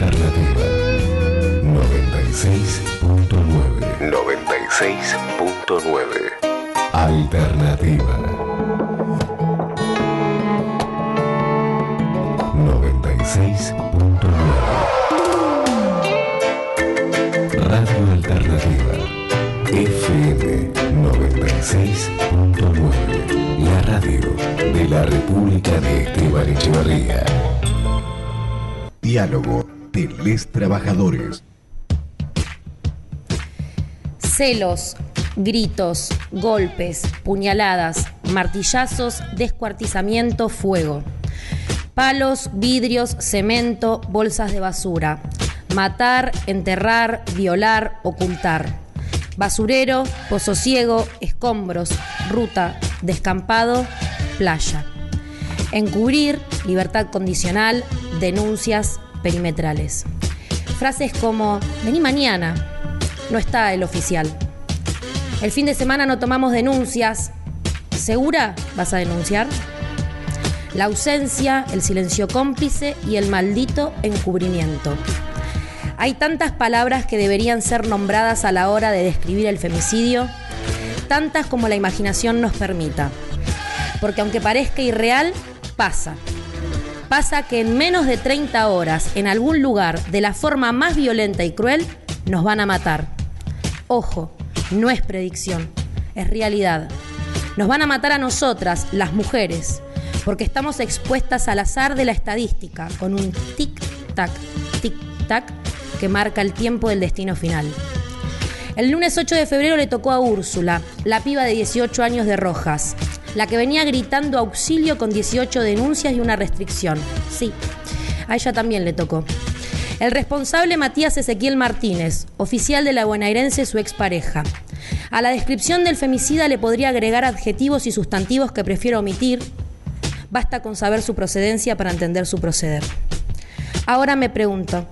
Alternativa. 96.9 96.9 Alternativa 96.9 Radio Alternativa. FM 96.9 La radio de la República de Esteban Echevarría. Diálogo les trabajadores Celos, gritos, golpes, puñaladas, martillazos, descuartizamiento, fuego. Palos, vidrios, cemento, bolsas de basura. Matar, enterrar, violar, ocultar. Basurero, pozo ciego, escombros, ruta, descampado, playa. Encubrir, libertad condicional, denuncias perimetrales. Frases como, vení mañana, no está el oficial. El fin de semana no tomamos denuncias. ¿Segura vas a denunciar? La ausencia, el silencio cómplice y el maldito encubrimiento. Hay tantas palabras que deberían ser nombradas a la hora de describir el femicidio, tantas como la imaginación nos permita. Porque aunque parezca irreal, pasa. Pasa que en menos de 30 horas, en algún lugar, de la forma más violenta y cruel, nos van a matar. Ojo, no es predicción, es realidad. Nos van a matar a nosotras, las mujeres, porque estamos expuestas al azar de la estadística, con un tic-tac, tic-tac que marca el tiempo del destino final. El lunes 8 de febrero le tocó a Úrsula, la piba de 18 años de Rojas, la que venía gritando auxilio con 18 denuncias y una restricción. Sí, a ella también le tocó. El responsable Matías Ezequiel Martínez, oficial de la bonaerense su expareja. A la descripción del femicida le podría agregar adjetivos y sustantivos que prefiero omitir. Basta con saber su procedencia para entender su proceder. Ahora me pregunto,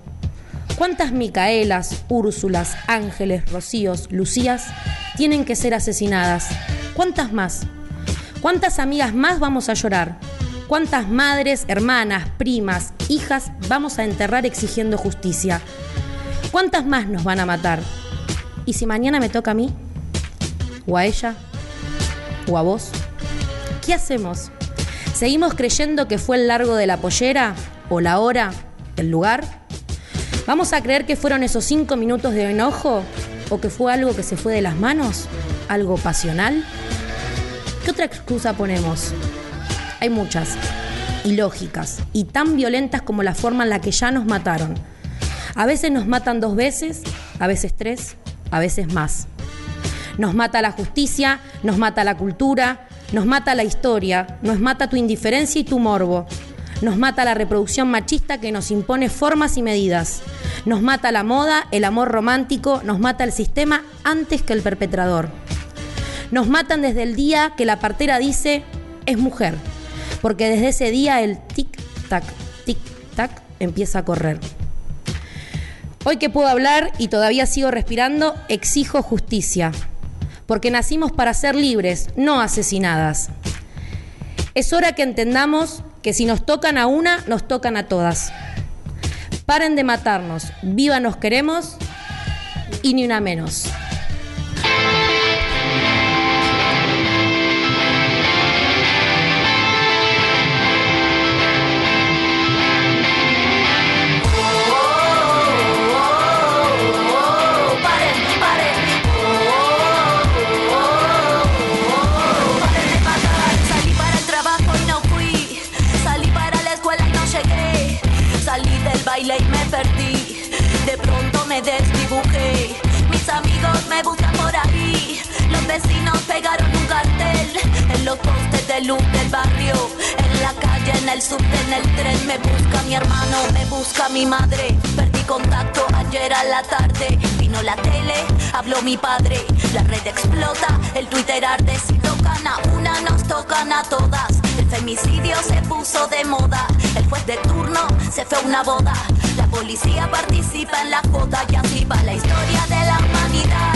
¿cuántas Micaelas, Úrsulas, Ángeles, Rocíos, Lucías tienen que ser asesinadas? ¿Cuántas más? ¿Cuántas amigas más vamos a llorar? ¿Cuántas madres, hermanas, primas, hijas vamos a enterrar exigiendo justicia? ¿Cuántas más nos van a matar? ¿Y si mañana me toca a mí? ¿O a ella? ¿O a vos? ¿Qué hacemos? ¿Seguimos creyendo que fue el largo de la pollera? ¿O la hora? ¿El lugar? ¿Vamos a creer que fueron esos cinco minutos de enojo? ¿O que fue algo que se fue de las manos? ¿Algo pasional? ¿Qué otra excusa ponemos? Hay muchas, ilógicas y tan violentas como la forma en la que ya nos mataron. A veces nos matan dos veces, a veces tres, a veces más. Nos mata la justicia, nos mata la cultura, nos mata la historia, nos mata tu indiferencia y tu morbo. Nos mata la reproducción machista que nos impone formas y medidas. Nos mata la moda, el amor romántico, nos mata el sistema antes que el perpetrador. Nos matan desde el día que la partera dice es mujer porque desde ese día el tic-tac, tic-tac empieza a correr. Hoy que puedo hablar y todavía sigo respirando, exijo justicia, porque nacimos para ser libres, no asesinadas. Es hora que entendamos que si nos tocan a una, nos tocan a todas. Paren de matarnos, viva nos queremos y ni una menos. Vecinos pegaron un cartel en los postes de luz del barrio. En la calle, en el subte, en el tren. Me busca mi hermano, me busca mi madre. Perdí contacto ayer a la tarde. Vino la tele, habló mi padre. La red explota, el Twitter arde. Si tocan a una, nos tocan a todas. El femicidio se puso de moda. El juez de turno se fue a una boda. La policía participa en la joda y así va la historia de la humanidad,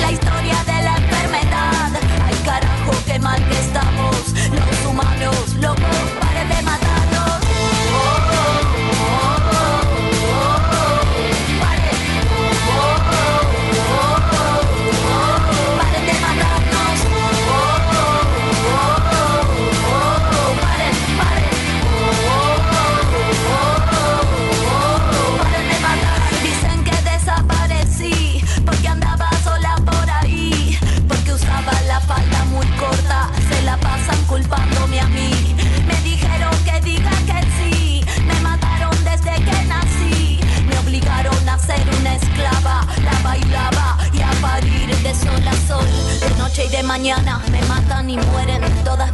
la historia de la enfermedad. Ay carajo, qué mal que estamos, los humanos, locos,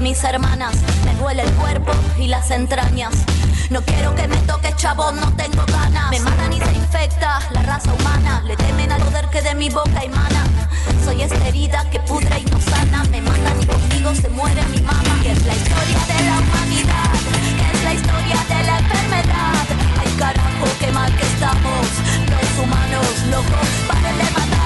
mis hermanas. Me duele el cuerpo y las entrañas. No quiero que me toque chabón, no tengo ganas. Me matan y se infecta la raza humana. Le temen al poder que de mi boca emana. Soy esta herida que pudre y no sana. Me matan y conmigo se muere mi mamá. Que es la historia de la humanidad. Que es la historia de la enfermedad. Ay carajo, qué mal que estamos. Los humanos locos, paren de matarnos.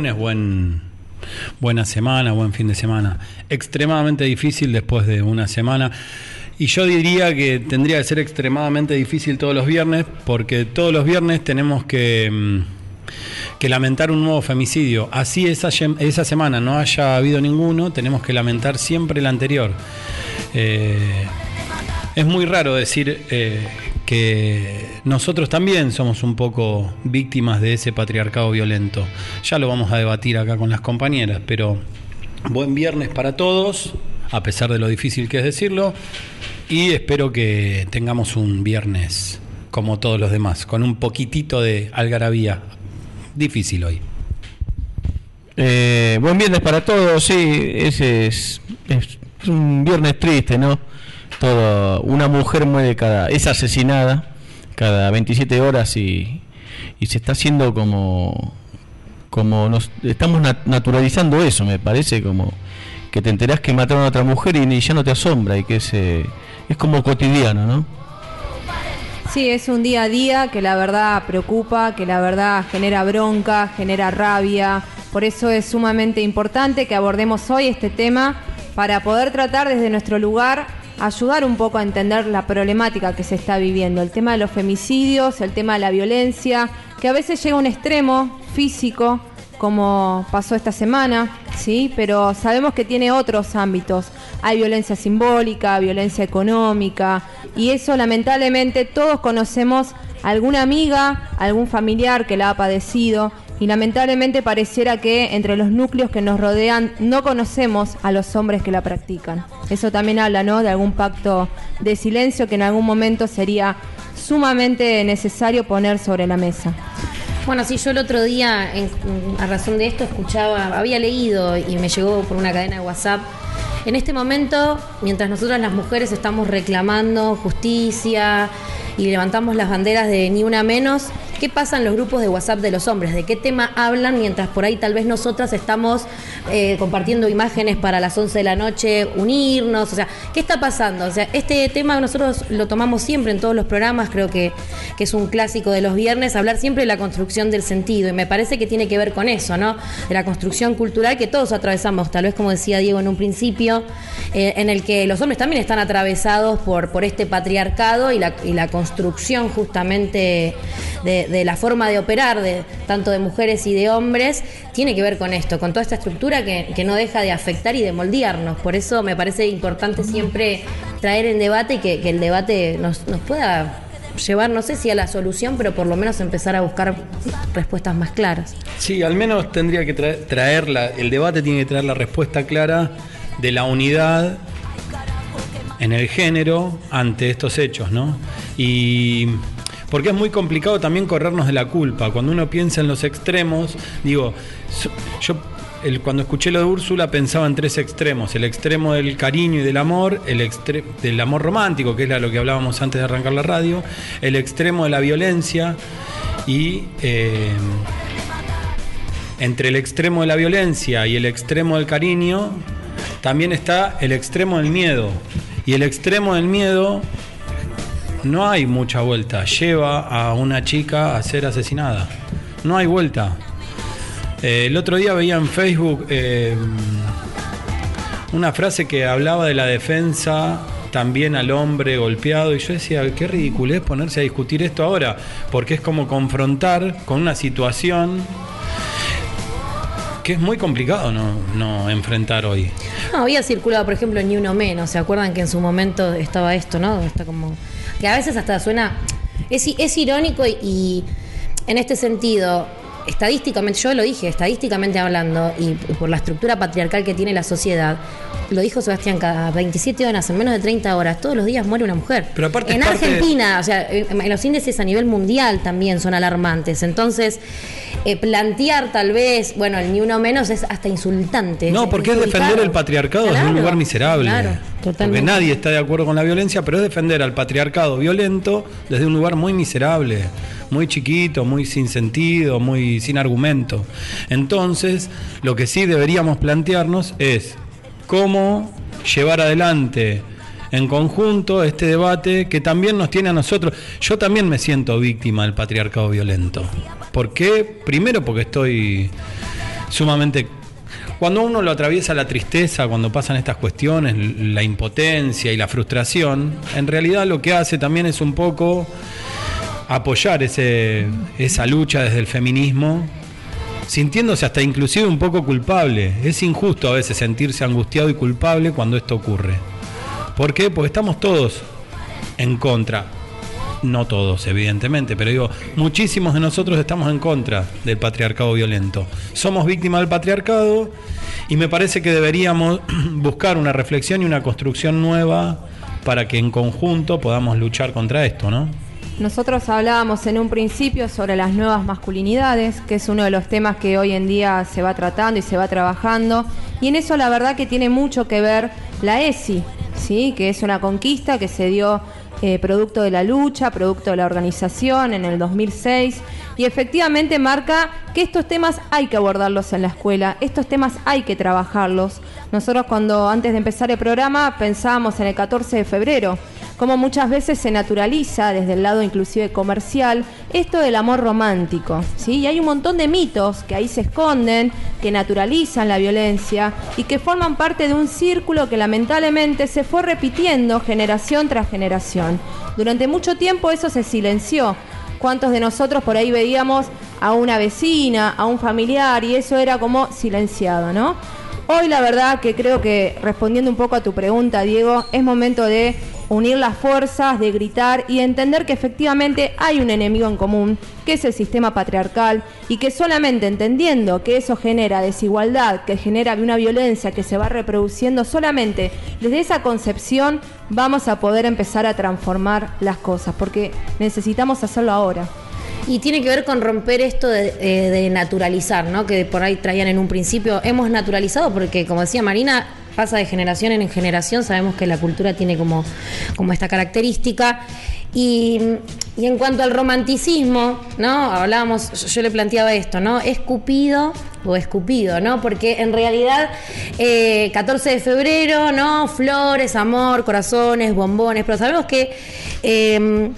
Lunes, buen, buena semana, buen fin de semana. Extremadamente difícil después de una semana. Y yo diría que tendría que ser extremadamente difícil todos los viernes, porque todos los viernes tenemos que, mm, que lamentar un nuevo femicidio. Así esa, esa semana no haya habido ninguno, tenemos que lamentar siempre el anterior. Eh, es muy raro decir eh, que nosotros también somos un poco víctimas de ese patriarcado violento. Ya lo vamos a debatir acá con las compañeras, pero buen viernes para todos, a pesar de lo difícil que es decirlo, y espero que tengamos un viernes como todos los demás, con un poquitito de algarabía. Difícil hoy. Eh, buen viernes para todos, sí, ese es, es un viernes triste, ¿no? Todo, una mujer muere cada, es asesinada cada 27 horas y, y se está haciendo como, como nos estamos nat- naturalizando eso, me parece, como que te enterás que mataron a otra mujer y, ni ya no te asombra y que es, eh, es como cotidiano, ¿no? Sí, es un día a día que la verdad preocupa, que la verdad genera bronca, genera rabia. Por eso es sumamente importante que abordemos hoy este tema para poder tratar desde nuestro lugar ayudar un poco a entender la problemática que se está viviendo, el tema de los femicidios, el tema de la violencia, que a veces llega a un extremo físico, como pasó esta semana, sí, pero sabemos que tiene otros ámbitos. Hay violencia simbólica, violencia económica, y eso lamentablemente todos conocemos alguna amiga, algún familiar que la ha padecido, y lamentablemente pareciera que entre los núcleos que nos rodean no conocemos a los hombres que la practican. Eso también habla, ¿no? De algún pacto de silencio que en algún momento sería sumamente necesario poner sobre la mesa. Bueno, sí, yo el otro día, a razón de esto, escuchaba, había leído y me llegó por una cadena de WhatsApp. En este momento, mientras nosotras las mujeres estamos reclamando justicia y levantamos las banderas de ni una menos, ¿qué pasa en los grupos de WhatsApp de los hombres? ¿De qué tema hablan mientras por ahí tal vez nosotras estamos eh, compartiendo imágenes para las 11 de la noche, unirnos? O sea, ¿qué está pasando? O sea, este tema nosotros lo tomamos siempre en todos los programas, creo que, que es un clásico de los viernes, hablar siempre de la construcción del sentido y me parece que tiene que ver con eso, ¿no? De la construcción cultural que todos atravesamos, tal vez como decía Diego en un principio, eh, en el que los hombres también están atravesados por, por este patriarcado y la, y la construcción justamente de, la forma de operar de tanto de mujeres y de hombres, tiene que ver con esto, con toda esta estructura que, que no deja de afectar y de moldearnos. Por eso me parece importante siempre traer en debate y que, que el debate nos, nos pueda llevar, no sé si a la solución, pero por lo menos empezar a buscar respuestas más claras. Sí, al menos tendría que traer, traer la- el debate tiene que traer la respuesta clara de la unidad en el género ante estos hechos, ¿no? Y porque es muy complicado también corrernos de la culpa. Cuando uno piensa en los extremos, digo, yo cuando escuché lo de Úrsula pensaba en tres extremos, el extremo del cariño y del amor, el extre- del amor romántico, que era lo que hablábamos antes de arrancar la radio, el extremo de la violencia y eh, entre el extremo de la violencia y el extremo del cariño, también está el extremo del miedo. Y el extremo del miedo no hay mucha vuelta. Lleva a una chica a ser asesinada. No hay vuelta. Eh, el otro día veía en Facebook eh, una frase que hablaba de la defensa también al hombre golpeado y yo decía, qué ridículo es ponerse a discutir esto ahora, porque es como confrontar con una situación que es muy complicado no, enfrentar hoy. Había circulado, por ejemplo, Ni Uno Menos. ¿Se acuerdan que en su momento estaba esto, no? Está como. Que a veces hasta suena. Es, irónico y en este sentido, estadísticamente, yo lo dije, estadísticamente hablando, y por la estructura patriarcal que tiene la sociedad, lo dijo Sebastián, cada 27 horas, en menos de 30 horas, todos los días muere una mujer. Pero aparte en Argentina, o sea, en los índices a nivel mundial también son alarmantes. Entonces, eh, plantear tal vez, bueno, el ni uno menos es hasta insultante. No, porque es defender el patriarcado desde un Claro, lugar miserable. Claro, porque totalmente. nadie está de acuerdo con la violencia, pero es defender al patriarcado violento desde un lugar muy miserable, muy chiquito, muy sin sentido, muy sin argumento. Entonces, lo que sí deberíamos plantearnos es cómo llevar adelante en conjunto este debate que también nos tiene a nosotros. Yo también me siento víctima del patriarcado violento. ¿Por qué? Primero porque estoy sumamente... Cuando uno lo atraviesa la tristeza, cuando pasan estas cuestiones, la impotencia y la frustración, en realidad lo que hace también es un poco apoyar ese, esa lucha desde el feminismo, sintiéndose hasta inclusive un poco culpable. Es injusto a veces sentirse angustiado y culpable cuando esto ocurre. ¿Por qué? Porque estamos todos en contra. No todos, evidentemente, pero digo, muchísimos de nosotros estamos en contra del patriarcado violento. Somos víctimas del patriarcado y me parece que deberíamos buscar una reflexión y una construcción nueva para que en conjunto podamos luchar contra esto, ¿no? Nosotros hablábamos en un principio sobre las nuevas masculinidades, que es uno de los temas que hoy en día se va tratando y se va trabajando. Y en eso la verdad que tiene mucho que ver la ESI, ¿sí? que es una conquista que se dio eh, producto de la lucha, producto de la organización en el 2006. Y efectivamente marca que estos temas hay que abordarlos en la escuela, estos temas hay que trabajarlos. Nosotros cuando antes de empezar el programa pensábamos en el 14 de febrero, como muchas veces se naturaliza desde el lado inclusive comercial esto del amor romántico, ¿sí? Y hay un montón de mitos que ahí se esconden, que naturalizan la violencia y que forman parte de un círculo que lamentablemente se fue repitiendo generación tras generación. Durante mucho tiempo eso se silenció. ¿Cuántos de nosotros por ahí veíamos a una vecina, a un familiar y eso era como silenciado, ¿no? Hoy la verdad que creo que respondiendo un poco a tu pregunta, Diego, es momento de unir las fuerzas, de gritar y entender que efectivamente hay un enemigo en común, que es el sistema patriarcal, y que solamente entendiendo que eso genera desigualdad, que genera una violencia que se va reproduciendo, solamente desde esa concepción vamos a poder empezar a transformar las cosas, porque necesitamos hacerlo ahora. Y tiene que ver con romper esto de, eh, de naturalizar, ¿no? Que por ahí traían en un principio. Hemos naturalizado porque, como decía Marina, pasa de generación en generación. Sabemos que la cultura tiene como, como esta característica. Y, y en cuanto al romanticismo, ¿no? Hablábamos, yo, le planteaba esto, ¿no? ¿Es Cupido o escupido, ¿no? Porque en realidad, eh, 14 de febrero, ¿no? Flores, amor, corazones, bombones, pero sabemos que. eh,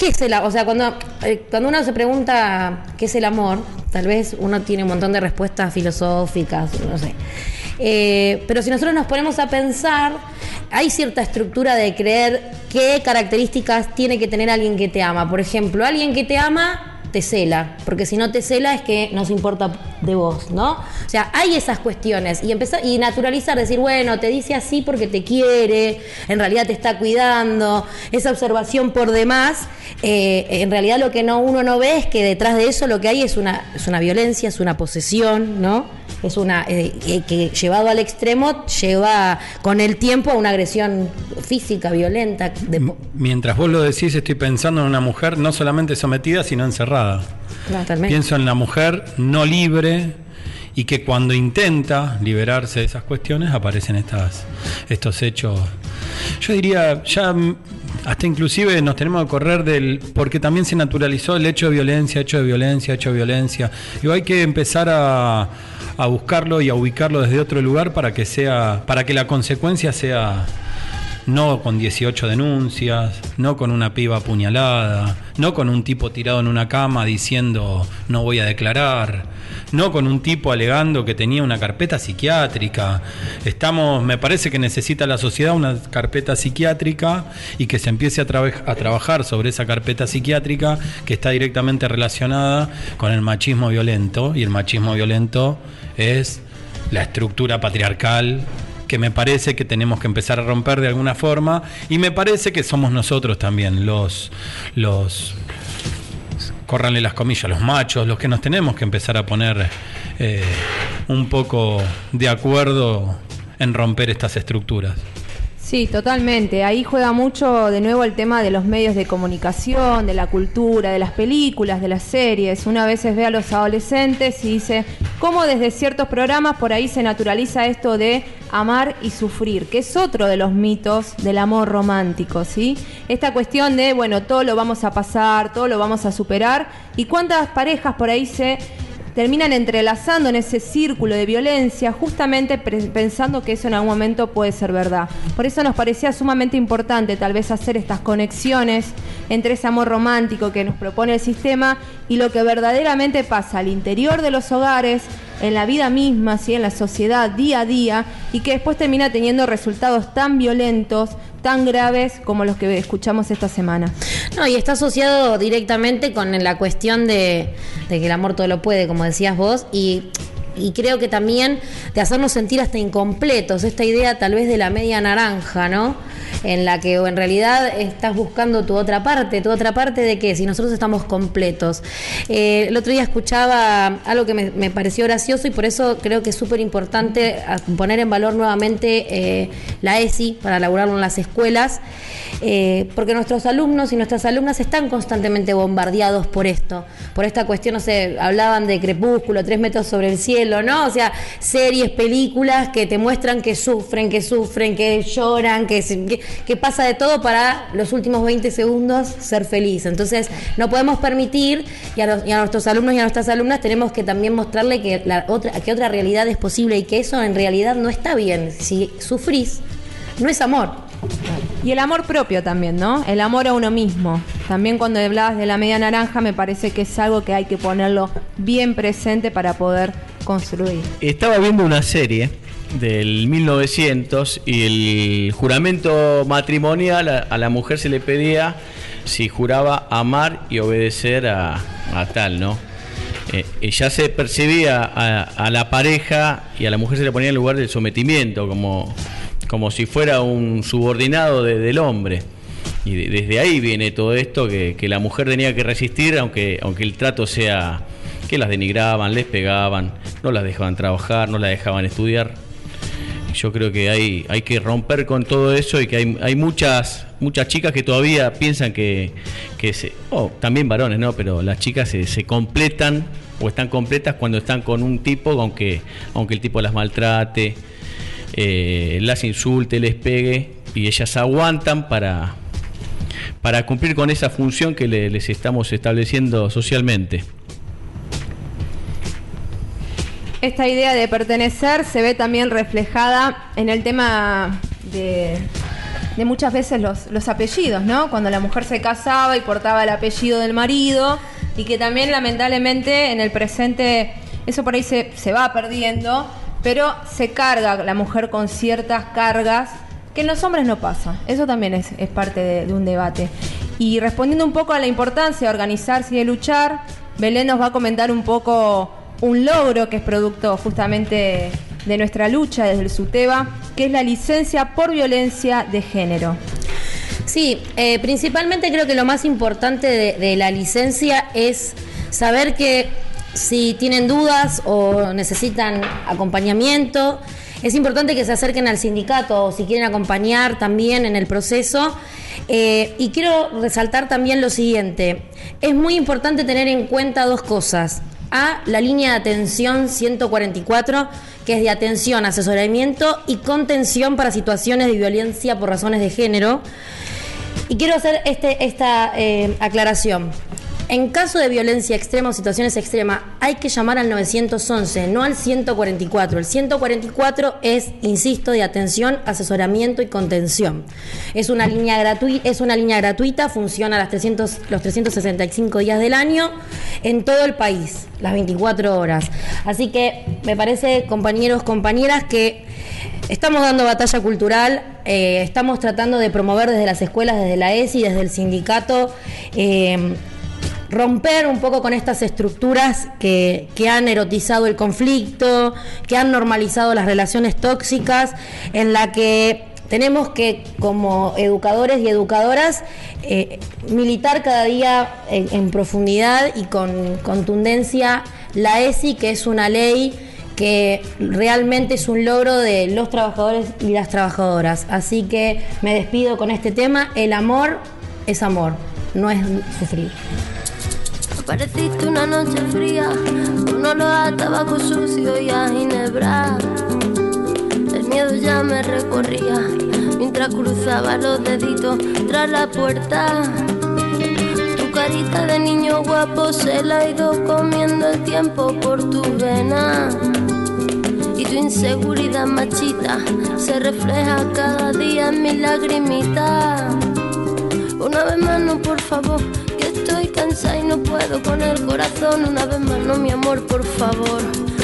¿Qué es el amor? O sea, cuando, eh, cuando uno se pregunta qué es el amor, tal vez uno tiene un montón de respuestas filosóficas, no sé. Eh, pero si nosotros nos ponemos a pensar, hay cierta estructura de creer qué características tiene que tener alguien que te ama. Por ejemplo, alguien que te ama te cela, porque si no te cela es que no se importa de vos, ¿no? O sea, hay esas cuestiones y empezar y naturalizar, decir, bueno, te dice así porque te quiere, en realidad te está cuidando, esa observación por demás, eh, en realidad lo que no uno no ve es que detrás de eso lo que hay es una es una violencia, es una posesión, ¿no? Es una eh, que llevado al extremo lleva con el tiempo a una agresión física, violenta, Mientras vos lo decís, estoy pensando en una mujer no solamente sometida, sino encerrada. Totalmente. Pienso en la mujer no libre y que cuando intenta liberarse de esas cuestiones aparecen estas, estos hechos. Yo diría, ya hasta inclusive nos tenemos que correr del... porque también se naturalizó el hecho de violencia, hecho de violencia, hecho de violencia. Y hay que empezar a, a buscarlo y a ubicarlo desde otro lugar para que sea, para que la consecuencia sea no con 18 denuncias, no con una piba apuñalada, no con un tipo tirado en una cama diciendo no voy a declarar, no con un tipo alegando que tenía una carpeta psiquiátrica. Estamos, me parece que necesita la sociedad una carpeta psiquiátrica y que se empiece a, traba- a trabajar sobre esa carpeta psiquiátrica que está directamente relacionada con el machismo violento y el machismo violento es la estructura patriarcal que me parece que tenemos que empezar a romper de alguna forma y me parece que somos nosotros también los los córranle las comillas, los machos, los que nos tenemos que empezar a poner eh, un poco de acuerdo en romper estas estructuras. Sí, totalmente. Ahí juega mucho de nuevo el tema de los medios de comunicación, de la cultura, de las películas, de las series. Una vez ve a los adolescentes y dice cómo desde ciertos programas por ahí se naturaliza esto de amar y sufrir, que es otro de los mitos del amor romántico, ¿sí? Esta cuestión de, bueno, todo lo vamos a pasar, todo lo vamos a superar y cuántas parejas por ahí se terminan entrelazando en ese círculo de violencia, justamente pensando que eso en algún momento puede ser verdad. Por eso nos parecía sumamente importante tal vez hacer estas conexiones entre ese amor romántico que nos propone el sistema y lo que verdaderamente pasa al interior de los hogares, en la vida misma, ¿sí? en la sociedad día a día, y que después termina teniendo resultados tan violentos, tan graves como los que escuchamos esta semana. No, y está asociado directamente con la cuestión de, de que el amor todo lo puede, como decías vos, y, y creo que también de hacernos sentir hasta incompletos, esta idea tal vez de la media naranja, ¿no? En la que en realidad estás buscando tu otra parte, tu otra parte de qué, si nosotros estamos completos. Eh, el otro día escuchaba algo que me, pareció gracioso y por eso creo que es súper importante poner en valor nuevamente eh, la ESI para elaborarlo en las escuelas, eh, porque nuestros alumnos y nuestras alumnas están constantemente bombardeados por esto, por esta cuestión, no sé, hablaban de crepúsculo, tres metros sobre el cielo, ¿no? O sea, series, películas que te muestran que sufren, que sufren, que lloran, que, que, pasa de todo para los últimos 20 segundos ser feliz. Entonces, no podemos permitir, y a, los- y a nuestros alumnos y a nuestras alumnas tenemos que también mostrarle que, la otra, que otra realidad es posible y que eso en realidad no está bien. Si sufrís, no es amor. Y el amor propio también, ¿no? El amor a uno mismo. También cuando hablabas de la media naranja me parece que es algo que hay que ponerlo bien presente para poder Estaba viendo una serie del 1900 y el juramento matrimonial a, la mujer se le pedía si juraba amar y obedecer a, tal, ¿no? Eh, ya se percibía a, la pareja y a la mujer se le ponía en lugar del sometimiento, como, como si fuera un subordinado de- del hombre. Y de- desde ahí viene todo esto, que, que la mujer tenía que resistir, aunque, aunque el trato sea que las denigraban, les pegaban, no las dejaban trabajar, no las dejaban estudiar. Yo creo que hay, hay que romper con todo eso y que hay, hay muchas muchas chicas que todavía piensan que, que se, oh, también varones, ¿no? Pero las chicas se, se completan o están completas cuando están con un tipo, aunque, aunque el tipo las maltrate, eh, las insulte, les pegue, y ellas aguantan para, para cumplir con esa función que le- les estamos estableciendo socialmente. Esta idea de pertenecer se ve también reflejada en el tema de, muchas veces los, apellidos, ¿no? Cuando la mujer se casaba y portaba el apellido del marido y que también lamentablemente en el presente eso por ahí se, va perdiendo, pero se carga la mujer con ciertas cargas que en los hombres no pasa. Eso también es, es parte de, de un debate. Y respondiendo un poco a la importancia de organizarse y de luchar, Belén nos va a comentar un poco un logro que es producto justamente de nuestra lucha desde el SUTEBA, que es la licencia por violencia de género. Sí, eh, principalmente creo que lo más importante de, la licencia es saber que si tienen dudas o necesitan acompañamiento, es importante que se acerquen al sindicato o si quieren acompañar también en el proceso. Eh, y quiero resaltar también lo siguiente, es muy importante tener en cuenta dos cosas. A, la línea de atención 144, que es de atención, asesoramiento y contención para situaciones de violencia por razones de género. Y quiero hacer este, esta eh, aclaración. En caso de violencia extrema o situaciones extremas, hay que llamar al 911, no al 144. El 144 es, insisto, de atención, asesoramiento y contención. Es una línea gratuita, funciona las 300, los 365 días del año en todo el país, las 24 horas. Así que me parece, compañeros, compañeras, que Estamos dando batalla cultural, eh, estamos tratando de promover desde las escuelas, desde la ESI, desde el sindicato, eh, romper un poco con estas estructuras que, que han erotizado el conflicto, que han normalizado las relaciones tóxicas, en la que tenemos que, como educadores y educadoras, eh, militar cada día en, en profundidad y con contundencia la ESI, que es una ley que realmente es un logro de los trabajadores y las trabajadoras. Así que me despido con este tema. El amor es amor, no es sufrir. Apareciste una noche fría, con olor a tabaco sucio y a ginebra. El miedo ya me recorría mientras cruzaba los deditos tras la puerta. Tu carita de niño guapo se la ha ido comiendo el tiempo por tu vena. Y tu inseguridad machita se refleja cada día en mi lagrimita. Una vez más, no, por favor, cansada y no puedo con el corazón. Una vez más, no, mi amor, por favor,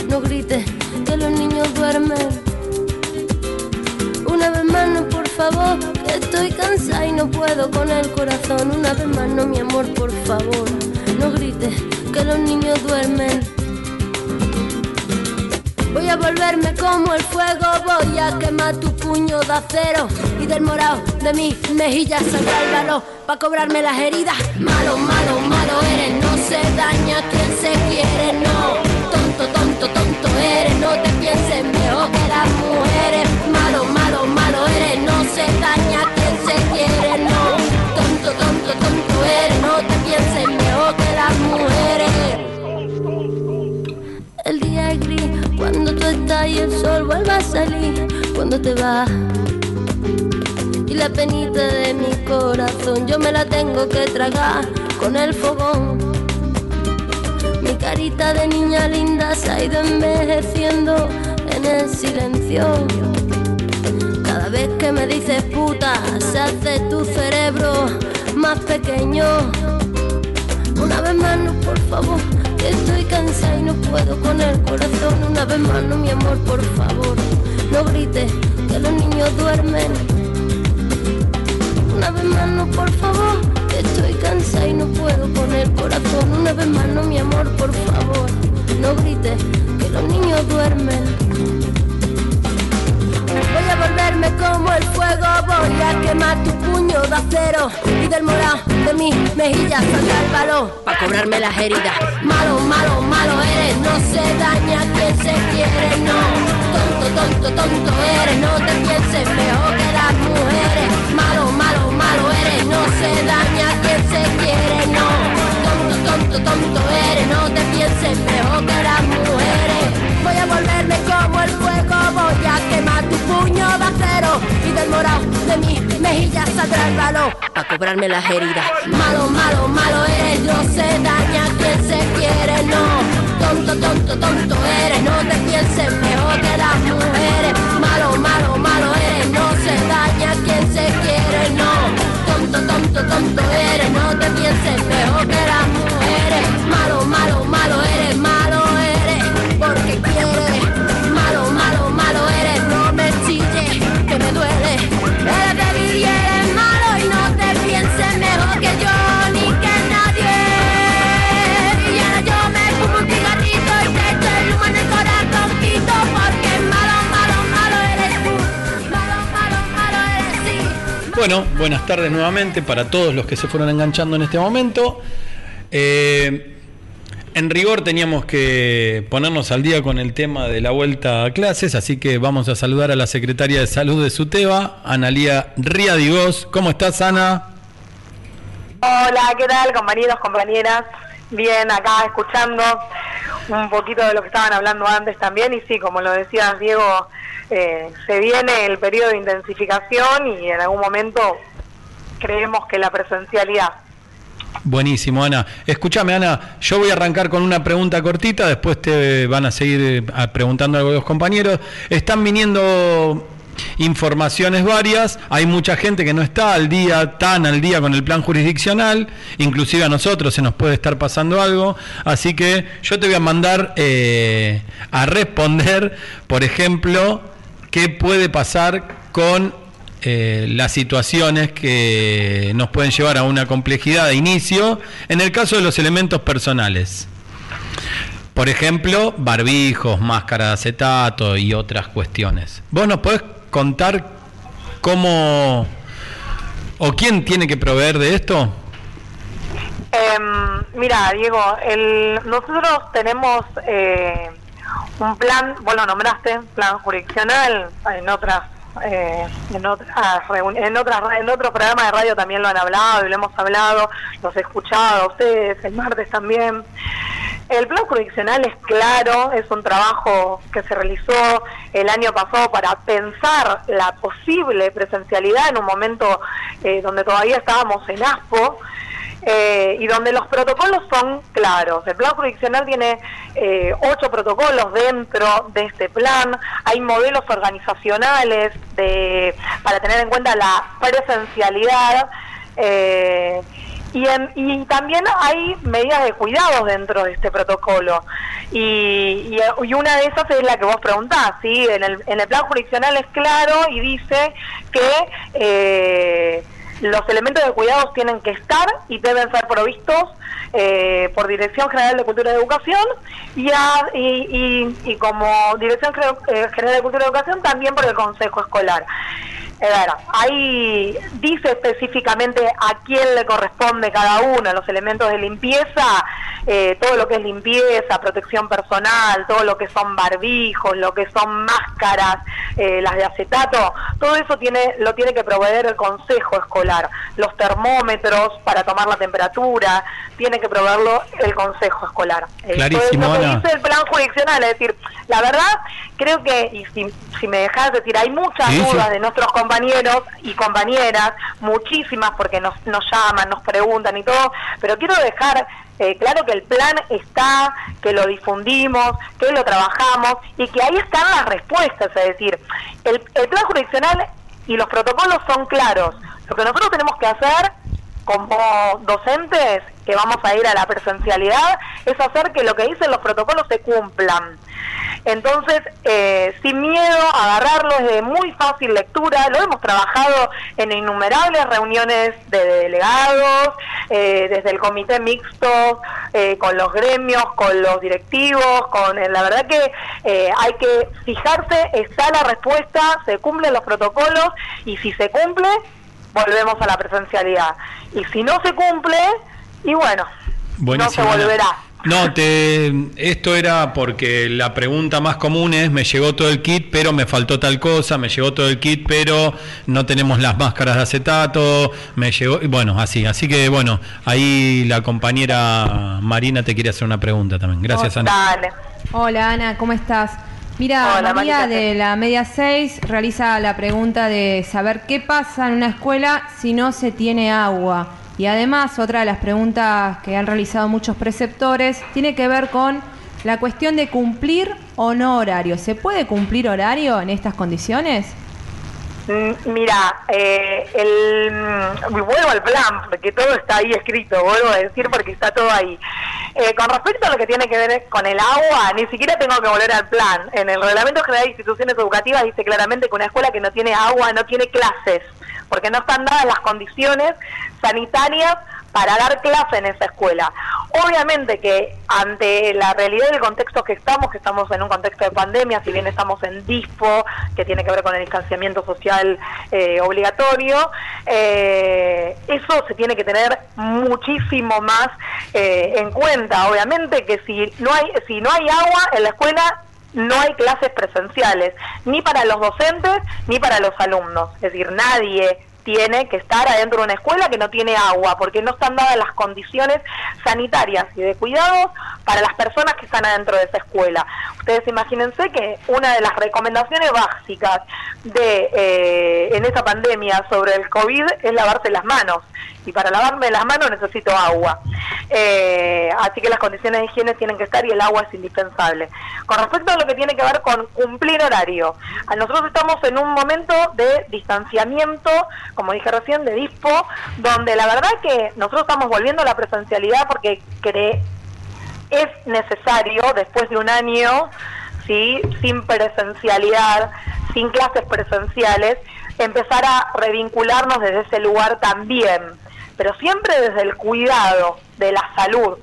no grites que los niños duermen. Una vez más, no, por favor, estoy cansada y no puedo con el corazón. Una vez más, no, mi amor, por favor, no grites que los niños duermen. Voy a volverme como el fuego, voy a quemar tu puño de acero y del morado de mi mejilla saldrá el valor para cobrarme las heridas. Malo, malo, malo eres, no se daña quien se quiere, no. Tonto, tonto, tonto eres, no te pienses mejor que las mujeres. Malo, malo, malo eres, no se daña quien se quiere, no. Tonto, tonto, tonto eres, no te pienses mejor que las mujeres. El día es gris cuando tú estás y el sol vuelve a salir cuando te vas. Y la penita de mi corazón yo me la tengo que tragar con el fogón. Mi carita de niña linda se ha ido envejeciendo en el silencio. Cada vez que me dices puta, se hace tu cerebro más pequeño. Una vez más, no, por favor, estoy cansada y no puedo con el corazón. Una vez más, no, mi amor, por favor, no grites que los niños duermen. Una vez más, no, por favor, estoy cansada y no puedo con el corazón. Una vez más, no, mi amor, por favor, no grites que los niños duermen. Voy a volverme como el fuego, voy a quemar tu puño de acero y del morado de mi mejilla saldrá el valor para cobrarme las heridas. Malo, malo, malo eres, no se daña quien se quiere, no. Tonto, tonto, eres, no te pienses mejor que las mujeres. Malo, malo, malo eres, no se daña quien se quiere, no. Tonto, tonto, tonto eres, no te pienses mejor que las mujeres. Voy a volverme como el fuego, voy a quemar tu puño de acero y del morado de mi mejilla saldrá el valor para cobrarme las heridas. Malo, malo, malo eres, no se daña quien se quiere, no. Tonto, tonto, tonto eres, no te pienses mejor que las mujeres. Malo, malo, malo eres, no se daña quien se quiere, no. Tonto, tonto, tonto eres, Bueno, buenas tardes nuevamente para todos los que se fueron enganchando en este momento. Eh, en rigor teníamos que ponernos al día con el tema de la vuelta a clases, así que vamos a saludar a la secretaria de Salud de Suteba, Analía Riadigos. ¿Cómo estás, Ana? Hola, ¿qué tal compañeros, compañeras? Bien, acá escuchando un poquito de lo que estaban hablando antes también y sí, como lo decías Diego, eh, se viene el periodo de intensificación y en algún momento creemos que la presencialidad Buenísimo, Ana. Escúchame, Ana, yo voy a arrancar con una pregunta cortita, después te van a seguir eh, preguntando algo los compañeros. Están viniendo informaciones varias, hay mucha gente que no está al día, tan al día con el plan jurisdiccional, inclusive a nosotros se nos puede estar pasando algo, así que yo te voy a mandar eh, a responder, por ejemplo, qué puede pasar con eh, las situaciones que nos pueden llevar a una complejidad de inicio en el caso de los elementos personales. Por ejemplo, barbijos, máscara de acetato y otras cuestiones. ¿Vos nos podés contar cómo o quién tiene que proveer de esto? Em, mira, Diego, el, nosotros tenemos eh, un plan, vos lo nombraste, plan jurisdiccional, en otras eh, en otras reuni- en otras ra- en otros programas de radio también lo han hablado y lo hemos hablado, los he escuchado ustedes el martes también. El plan jurisdiccional es claro, es un trabajo que se realizó el año pasado para pensar la posible presencialidad en un momento eh, donde todavía estábamos en ASPO eh, y donde los protocolos son claros. El plan jurisdiccional tiene eh, ocho protocolos dentro de este plan. Hay modelos organizacionales de, para tener en cuenta la presencialidad. eh, y, en- y también hay medidas de cuidado dentro de este protocolo. Y, y- y una de esas es la que vos preguntás, ¿sí? En el, en el plan jurisdiccional es claro y dice que eh, los elementos de cuidados tienen que estar y deben ser provistos eh, por Dirección General de Cultura y Educación y, a- y, y- como Dirección eh, General de Cultura y Educación también por el Consejo Escolar. Bueno, ahí dice específicamente a quién le corresponde cada uno, los elementos de limpieza, eh, todo lo que es limpieza, protección personal, todo lo que son barbijos, lo que son máscaras, eh, las de acetato, todo eso tiene lo tiene que proveer el consejo escolar. Los termómetros para tomar la temperatura, tiene que proveerlo el consejo escolar. Eh, Clarísimo, todo es lo que dice el plan jurisdiccional, es decir, la verdad, creo que, y si, si me dejas decir, hay muchas Sí, sí. dudas de nuestros compañeros y compañeras, muchísimas porque nos, nos llaman, nos preguntan y todo, pero quiero dejar eh, claro que el plan está, que lo difundimos, que lo trabajamos y que ahí están las respuestas, es decir, el, el plan jurisdiccional y los protocolos son claros. Lo que nosotros tenemos que hacer como docentes que vamos a ir a la presencialidad es hacer que lo que dicen los protocolos se cumplan. Entonces, eh, sin miedo, agarrarlo es de muy fácil lectura. Lo hemos trabajado en innumerables reuniones de delegados, eh, desde el comité mixto, eh, con los gremios, con los directivos, con eh, la verdad que eh, hay que fijarse, está la respuesta, se cumplen los protocolos y si se cumple, volvemos a la presencialidad. Y si no se cumple, y bueno, Buenísimo, no se volverá. No, te, esto era porque la pregunta más común es, me llegó todo el kit, pero me faltó tal cosa, me llegó todo el kit, pero no tenemos las máscaras de acetato, me llegó, y bueno, así, así que bueno, ahí la compañera Marina te quiere hacer una pregunta también. Gracias, Ana. Dale. Hola Ana, ¿cómo estás? Mira, Hola, María Marita. de la Media 6 realiza la pregunta de saber qué pasa en una escuela si no se tiene agua. Y además, otra de las preguntas que han realizado muchos preceptores tiene que ver con la cuestión de cumplir o no horario. ¿Se puede cumplir horario en estas condiciones? Mm, Mira, eh, el, mm, vuelvo al plan, porque todo está ahí escrito, vuelvo a decir porque está todo ahí. Eh, con respecto a lo que tiene que ver con el agua, ni siquiera tengo que volver al plan. En el Reglamento General de Instituciones Educativas dice claramente que una escuela que no tiene agua no tiene clases, porque no están dadas las condiciones sanitarias para dar clase en esa escuela. Obviamente que ante la realidad del contexto que estamos, que estamos en un contexto de pandemia, si bien estamos en DISPO, que tiene que ver con el distanciamiento social eh, obligatorio, eh, eso se tiene que tener muchísimo más eh, en cuenta. Obviamente que si no hay si no hay agua en la escuela no hay clases presenciales, ni para los docentes ni para los alumnos. Es decir, nadie tiene que estar adentro de una escuela que no tiene agua, porque no están dadas las condiciones sanitarias y de cuidado para las personas que están adentro de esa escuela. Ustedes imagínense que una de las recomendaciones básicas de eh, en esa pandemia sobre el COVID es lavarse las manos. Y para lavarme las manos necesito agua. Eh, así que las condiciones de higiene tienen que estar y el agua es indispensable. Con respecto a lo que tiene que ver con cumplir horario, nosotros estamos en un momento de distanciamiento, como dije recién, de dispo, donde la verdad que nosotros estamos volviendo a la presencialidad porque cree, es necesario, después de un año, ¿sí? sin presencialidad, sin clases presenciales, empezar a revincularnos desde ese lugar también, pero siempre desde el cuidado de la salud.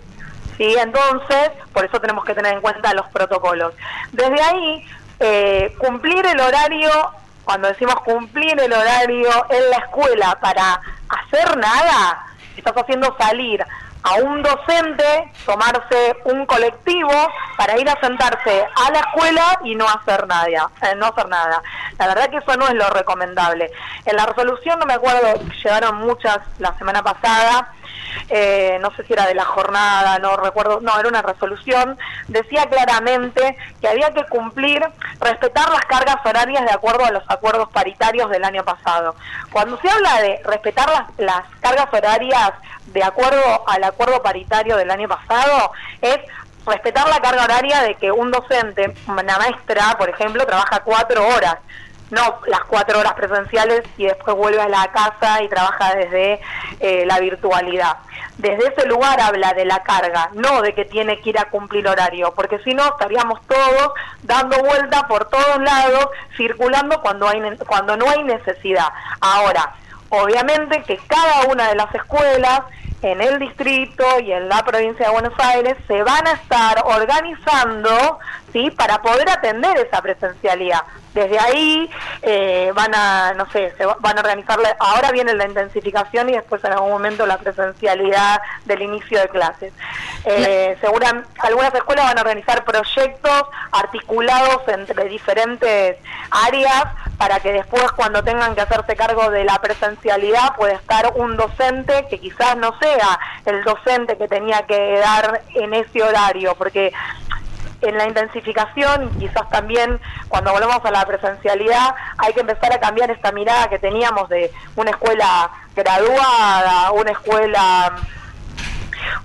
¿sí? Entonces, por eso tenemos que tener en cuenta los protocolos. Desde ahí, eh, cumplir el horario, cuando decimos cumplir el horario en la escuela para hacer nada, estás haciendo salir a un docente tomarse un colectivo para ir a sentarse a la escuela y no hacer nada, eh, no hacer nada. La verdad que eso no es lo recomendable. En la resolución no me acuerdo, llegaron muchas la semana pasada, eh, no sé si era de la jornada, no recuerdo, no, era una resolución, decía claramente que había que cumplir, respetar las cargas horarias de acuerdo a los acuerdos paritarios del año pasado. Cuando se habla de respetar las, las cargas horarias de acuerdo al acuerdo paritario del año pasado, es respetar la carga horaria de que un docente, una maestra, por ejemplo, trabaja cuatro horas no las cuatro horas presenciales y después vuelve a la casa y trabaja desde eh, la virtualidad. Desde ese lugar habla de la carga, no de que tiene que ir a cumplir horario, porque si no estaríamos todos dando vuelta por todos lados, circulando cuando, hay, cuando no hay necesidad. Ahora, obviamente que cada una de las escuelas en el distrito y en la provincia de Buenos Aires se van a estar organizando ¿sí? para poder atender esa presencialidad. Desde ahí eh, van a, no sé, se van a organizar, ahora viene la intensificación y después en algún momento la presencialidad del inicio de clases. Eh, segura, algunas escuelas van a organizar proyectos articulados entre diferentes áreas para que después cuando tengan que hacerse cargo de la presencialidad pueda estar un docente que quizás no sea el docente que tenía que dar en ese horario, porque en la intensificación, quizás también cuando volvemos a la presencialidad, hay que empezar a cambiar esta mirada que teníamos de una escuela graduada, una escuela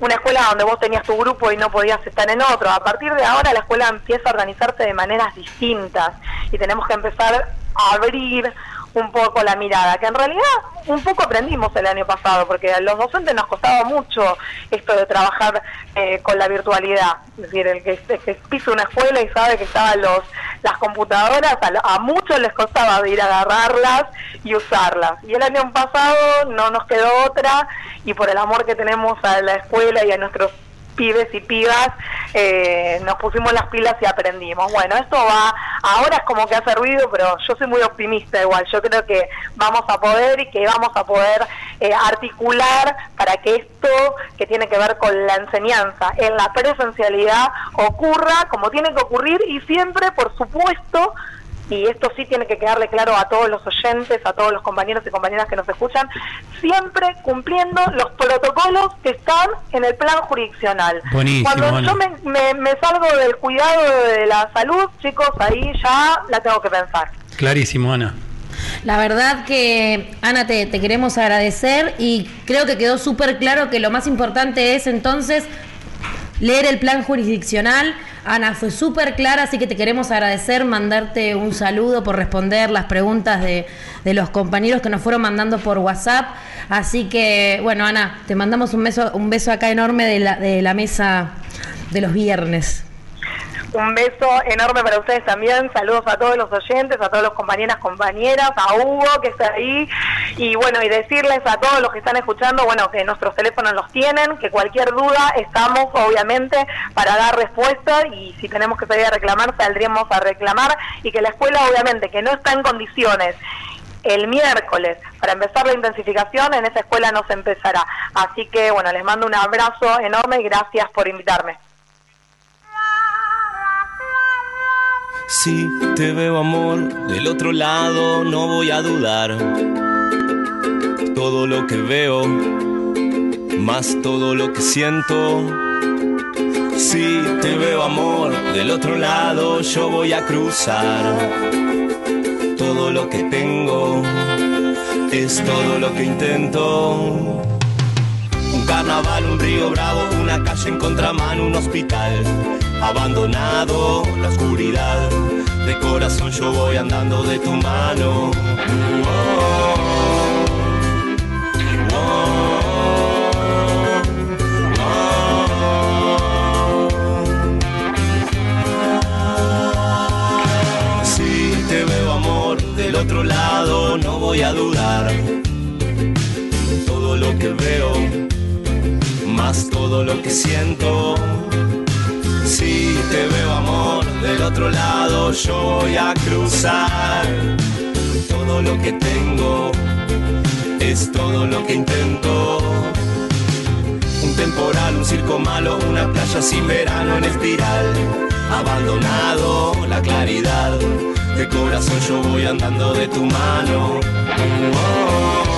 una escuela donde vos tenías tu grupo y no podías estar en otro. A partir de ahora la escuela empieza a organizarse de maneras distintas y tenemos que empezar a abrir un poco la mirada, que en realidad un poco aprendimos el año pasado, porque a los docentes nos costaba mucho esto de trabajar eh, con la virtualidad. Es decir, el que, pisa una escuela y sabe que estaban los, las computadoras, a, a, muchos les costaba ir a agarrarlas y usarlas. Y el año pasado no nos quedó otra, y por el amor que tenemos a la escuela y a nuestros pibes y pibas, eh, nos pusimos las pilas y aprendimos. Bueno, esto va, ahora es como que ha servido, pero yo soy muy optimista igual, yo creo que vamos a poder y que vamos a poder eh, articular para que esto que tiene que ver con la enseñanza en la presencialidad ocurra como tiene que ocurrir y siempre, por supuesto, y esto sí tiene que quedarle claro a todos los oyentes, a todos los compañeros y compañeras que nos escuchan, siempre cumpliendo los protocolos que están en el plan jurisdiccional. Cuando yo me, salgo del cuidado de la salud, chicos, ahí ya la tengo que pensar. Clarísimo, Ana. La verdad que, Ana, te, te queremos agradecer y creo que quedó súper claro que lo más importante es entonces leer el plan jurisdiccional. Ana, fue súper clara, así que te queremos agradecer, mandarte un saludo por responder las preguntas de, de, los compañeros que nos fueron mandando por WhatsApp. Así que, bueno, Ana, te mandamos un beso, un beso acá enorme de la, de la mesa de los viernes. Un beso enorme para ustedes también. Saludos a todos los oyentes, a todos los compañeras, compañeras, a Hugo que está ahí. Y bueno, y decirles a todos los que están escuchando, bueno, que nuestros teléfonos los tienen, que cualquier duda estamos obviamente para dar respuesta y si tenemos que salir a reclamar, saldríamos a reclamar y que la escuela obviamente que no está en condiciones el miércoles para empezar la intensificación, en esa escuela no se empezará. Así que bueno, les mando un abrazo enorme y gracias por invitarme. Si te veo amor del otro lado, no voy a dudar. todo lo que veo, más todo lo que siento. Si te veo amor del otro lado, yo voy a cruzar. Todo lo que tengo es todo lo que intento. Un carnaval, un río bravo, una calle en contramano, un hospital abandonado, la oscuridad. De corazón yo voy andando de tu mano. Oh. Si te veo amor del otro lado, no voy a dudar. Todo lo que veo, más todo lo que siento. Si te veo amor del otro lado, yo voy a cruzar. Todo lo que tengo es todo lo que intento. Un temporal, un circo malo, una playa sin verano en espiral. Abandonado la claridad, de corazón yo voy andando de tu mano. Oh, Sin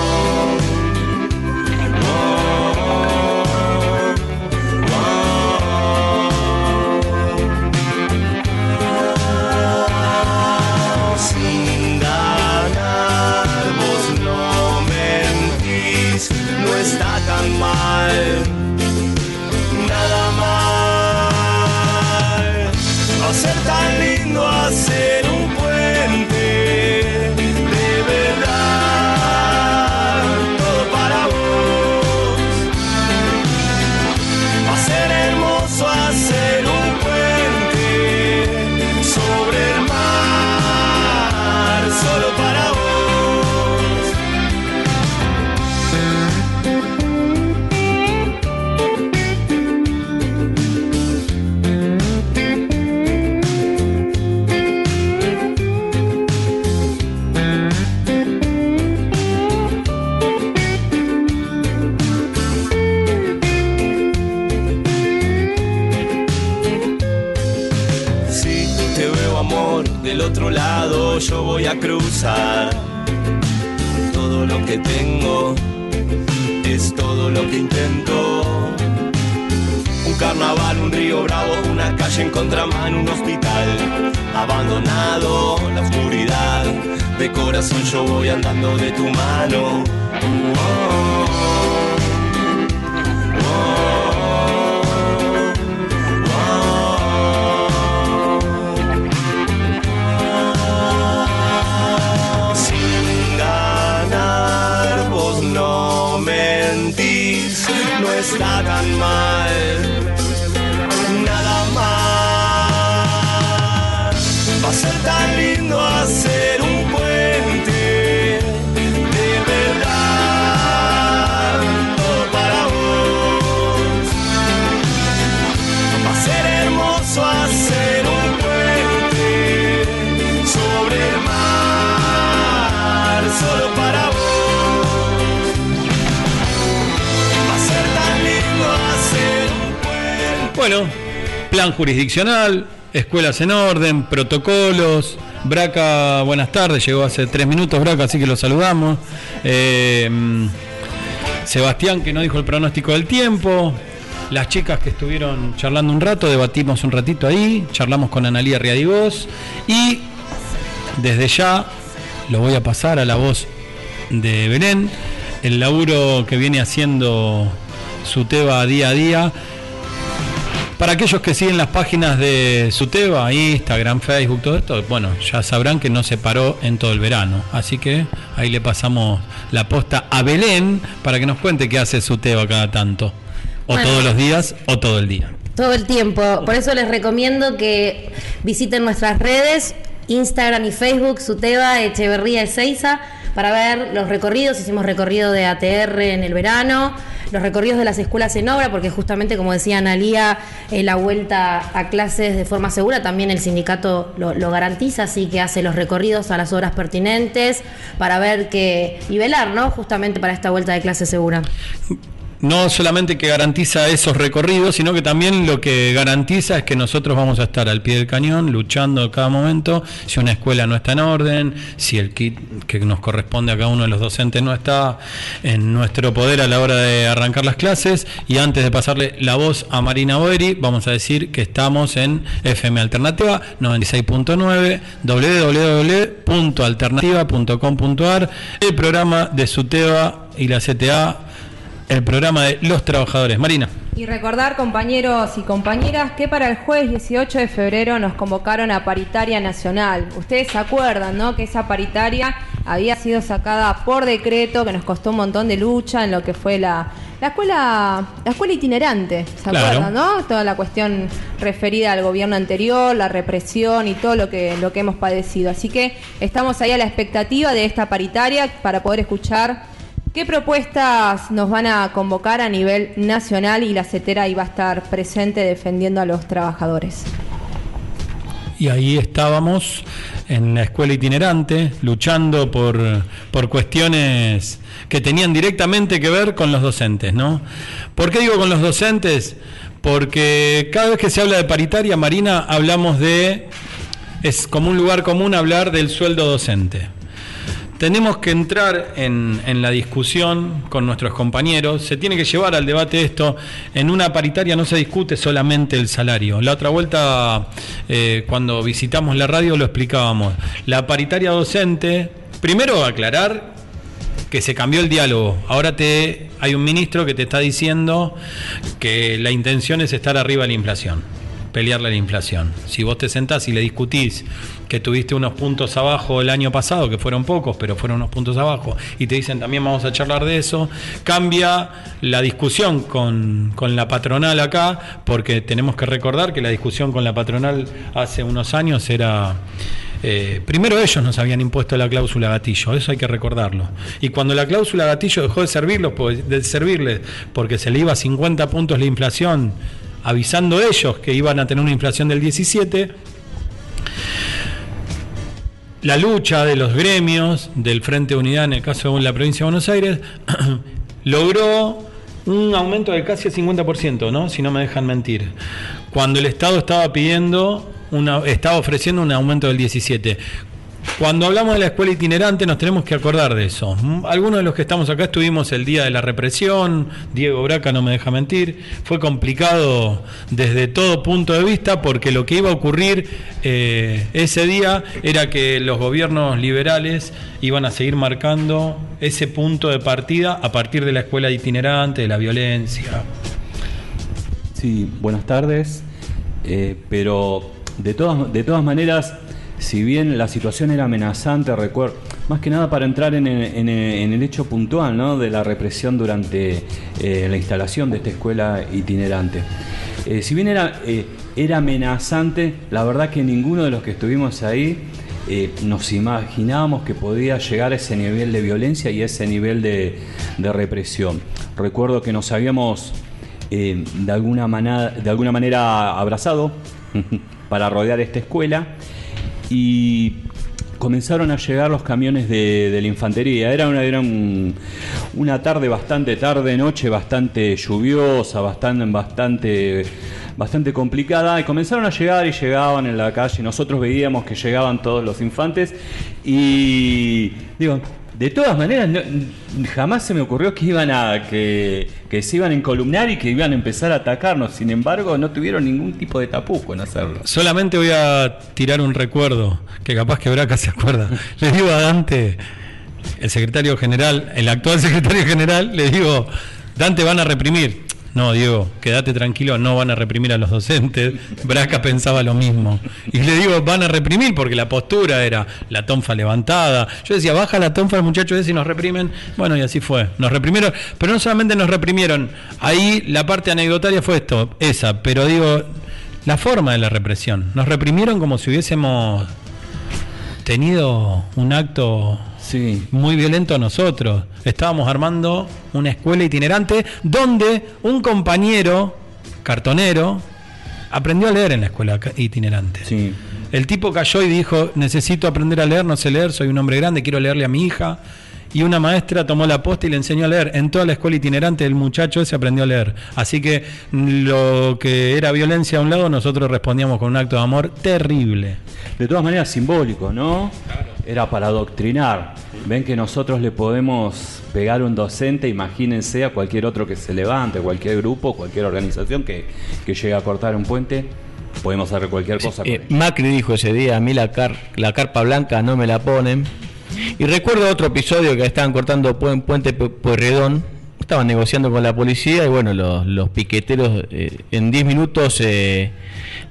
Bueno, plan jurisdiccional, escuelas en orden, protocolos. Braca, buenas tardes, llegó hace tres minutos Braca, así que lo saludamos. Mm, Sebastián, que no dijo el pronóstico del tiempo. Las chicas que estuvieron charlando un rato, debatimos un ratito ahí, charlamos con Analía Riadigós y desde ya lo voy a pasar a la voz de Belén, el laburo que viene haciendo Suteba día a día. Para aquellos que siguen las páginas de Suteba, Instagram, Facebook, todo esto, bueno, ya sabrán que no se paró en todo el verano. Así que ahí le pasamos la posta a Belén para que nos cuente qué hace Suteba cada tanto. O Bueno. todos los días o todo el día. Todo el tiempo. Por eso les recomiendo que visiten nuestras redes, Instagram y Facebook, Suteba Echeverría Ezeiza, para ver los recorridos. Hicimos recorrido de ATR en el verano, los recorridos de las escuelas en obra, porque justamente, como decía Analía, eh, la vuelta a clases de forma segura también el sindicato lo, garantiza, así que hace los recorridos a las horas pertinentes para ver que y velar, ¿no? Justamente para esta vuelta de clase segura. No solamente que garantiza esos recorridos, sino que también lo que garantiza es que nosotros vamos a estar al pie del cañón, luchando cada momento, si una escuela no está en orden, si el kit que nos corresponde a cada uno de los docentes no está en nuestro poder a la hora de arrancar las clases. Y antes de pasarle la voz a Marina Boeri, vamos a decir que estamos en FM Alternativa 96.9, www.alternativa.com.ar, el programa de SUTEBA y la CTA el programa de los trabajadores. Marina. Y recordar, compañeros y compañeras, que para el jueves 18 de febrero nos convocaron a paritaria nacional. Ustedes se acuerdan, ¿no? Que esa paritaria había sido sacada por decreto, que nos costó un montón de lucha en lo que fue la, la escuela, la escuela itinerante, ¿se Claro. acuerdan, no? Toda la cuestión referida al gobierno anterior, la represión y todo lo que, lo que hemos padecido. Así que estamos ahí a la expectativa de esta paritaria para poder escuchar qué propuestas nos van a convocar a nivel nacional y la CETERA va a estar presente defendiendo a los trabajadores. Y ahí estábamos en la escuela itinerante, luchando por, por cuestiones que tenían directamente que ver con los docentes, ¿no? ¿Por qué digo con los docentes? Porque cada vez que se habla de paritaria, Marina, hablamos de... Es como un lugar común hablar del sueldo docente. Tenemos que entrar en, la discusión con nuestros compañeros, se tiene que llevar al debate esto. En una paritaria no se discute solamente el salario. La otra vuelta, eh, cuando visitamos la radio, lo explicábamos. La paritaria docente, primero aclarar que se cambió el diálogo. Ahora te hay un ministro que te está diciendo que la intención es estar arriba de la inflación, pelearle la inflación. Si vos te sentás y le discutís que tuviste unos puntos abajo el año pasado, que fueron pocos, pero fueron unos puntos abajo, y te dicen también vamos a charlar de eso, cambia la discusión con, con la patronal acá, porque tenemos que recordar que la discusión con la patronal hace unos años era... Eh, primero ellos nos habían impuesto la cláusula gatillo, eso hay que recordarlo. Y cuando la cláusula gatillo dejó de servirlos, pues, de servirles porque se le iba a 50 puntos la inflación, avisando ellos que iban a tener una inflación del 17, la lucha de los gremios del Frente de Unidad, en el caso de la provincia de Buenos Aires, logró un aumento de casi el 50%, ¿no? Si no me dejan mentir. Cuando el Estado estaba pidiendo, estaba ofreciendo un aumento del 17%. Cuando hablamos de la escuela itinerante nos tenemos que acordar de eso. Mm, Algunos de los que estamos acá estuvimos el día de la represión, Diego Braca no me deja mentir, fue complicado desde todo punto de vista porque lo que iba a ocurrir eh, ese día era que los gobiernos liberales iban a seguir marcando ese punto de partida a partir de la escuela itinerante, de la violencia. Sí, buenas tardes. Eh, pero de todas, de todas maneras, si bien la situación era amenazante, recuerdo, más que nada para entrar en el, hecho puntual de la represión durante eh, la instalación de esta escuela itinerante. Eh, si bien era, eh, era amenazante, la verdad que ninguno de los que estuvimos ahí nos imaginábamos que podía llegar a ese nivel de violencia y ese nivel de, de represión. Recuerdo que nos habíamos de, alguna manera, de alguna manera abrazado para rodear esta escuela y comenzaron a llegar los camiones de, de la infantería. Era, una, era un- una tarde bastante tarde, noche bastante lluviosa, bastante, bastante, bastante complicada y comenzaron a llegar y llegaban en la calle. Nosotros veíamos que llegaban todos los infantes y digo, de todas maneras, no- jamás se me ocurrió que iban a que, que se iban a encolumnar y que iban a empezar a atacarnos. Sin embargo, no tuvieron ningún tipo de tapujo en hacerlo. Solamente voy a tirar un recuerdo, que capaz que Braca se acuerda. Le digo a Dante, el secretario general, el actual secretario general, le digo, Dante van a reprimir. No, Diego, quédate tranquilo, no van a reprimir a los docentes. Braca pensaba lo mismo. Y le digo, van a reprimir porque la postura era la tonfa levantada. Yo decía, baja la tonfa el muchacho ese y nos reprimen. Bueno, y así fue. Nos reprimieron, pero no solamente nos reprimieron. Ahí la parte anecdotaria fue esto, esa, pero digo, la forma de la represión. Nos reprimieron como si hubiésemos tenido un acto muy violento nosotros. Estábamos armando una escuela itinerante donde un compañero cartonero aprendió a leer en la escuela itinerante. El tipo cayó y dijo, necesito aprender a leer, no sé leer, soy un hombre grande, quiero leerle a mi hija. Y una maestra tomó la posta y le enseñó a leer. En toda la escuela itinerante el muchacho ese aprendió a leer. Así que mm, lo que era violencia a un lado, nosotros respondíamos con un acto de amor terrible. De todas maneras, simbólico, ¿no? Era para adoctrinar. Ven que nosotros le podemos pegar un docente, imagínense a cualquier otro que se levante, cualquier grupo, cualquier organización que, que llegue a cortar un puente, podemos hacer cualquier cosa. Eh, Macri dijo ese día, a mí la, car- la carpa blanca no me la ponen. Y recuerdo otro episodio que estaban cortando Puen- Puente Pu- Pueyrredón, estaban negociando con la policía y bueno, los, los piqueteros eh, en 10 minutos eh,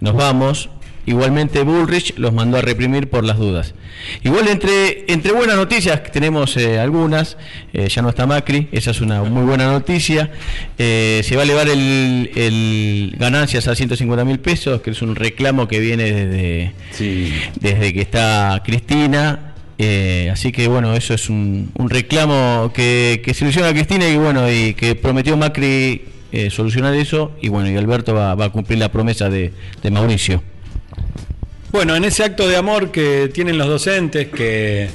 nos vamos. Igualmente Bullrich los mandó a reprimir por las dudas. Igual entre, entre buenas noticias, que tenemos eh, algunas, eh, ya no está Macri, esa es una muy buena noticia. Eh, se va a elevar el, el ganancias a 150 mil pesos, que es un reclamo que viene desde, desde que está Cristina. Eh, así que bueno, eso es un, reclamo que, que se ilusiona a Cristina y bueno, y que prometió Macri eh, solucionar eso y bueno, y Alberto va, va a cumplir la promesa de, de Mauricio. Bueno, en ese acto de amor que tienen los docentes, que,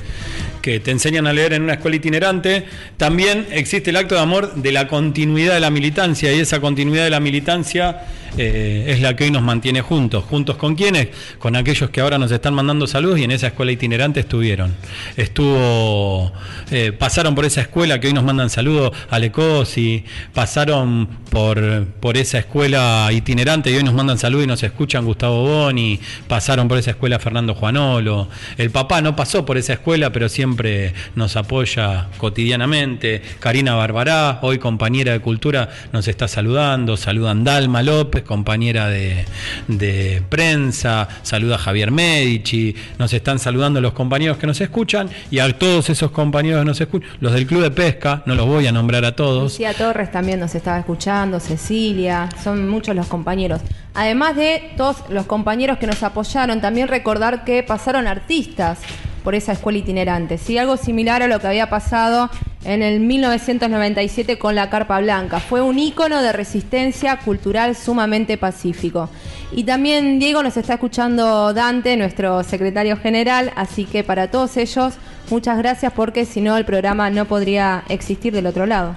que te enseñan a leer en una escuela itinerante, también existe el acto de amor de la continuidad de la militancia y esa continuidad de la militancia eh, es la que hoy nos mantiene juntos. ¿Juntos con quiénes? Con aquellos que ahora nos están mandando saludos y en esa escuela itinerante estuvieron. Estuvo, eh, pasaron por esa escuela que hoy nos mandan saludos, Alecosi, pasaron por, por esa escuela itinerante y hoy nos mandan saludos y nos escuchan Gustavo Boni, pasaron por esa escuela Fernando Juanolo, el papá no pasó por esa escuela pero siempre nos apoya cotidianamente, Karina Barbará, hoy compañera de cultura, nos está saludando, saludan Dalma López, compañera de, prensa, saluda Javier Medici, nos están saludando los compañeros que nos escuchan y a todos esos compañeros que nos escuchan, los del Club de Pesca, no los voy a nombrar a todos. Lucía Torres también nos estaba escuchando, Cecilia, son muchos los compañeros. Además de todos los compañeros que nos apoyaron, también recordar que pasaron artistas por esa escuela itinerante, ¿sí? algo similar a lo que había pasado en el 1997 con la Carpa Blanca. Fue un ícono de resistencia cultural sumamente pacífico. Y también Diego nos está escuchando Dante, nuestro secretario general, así que para todos ellos, muchas gracias porque si no el programa no podría existir del otro lado.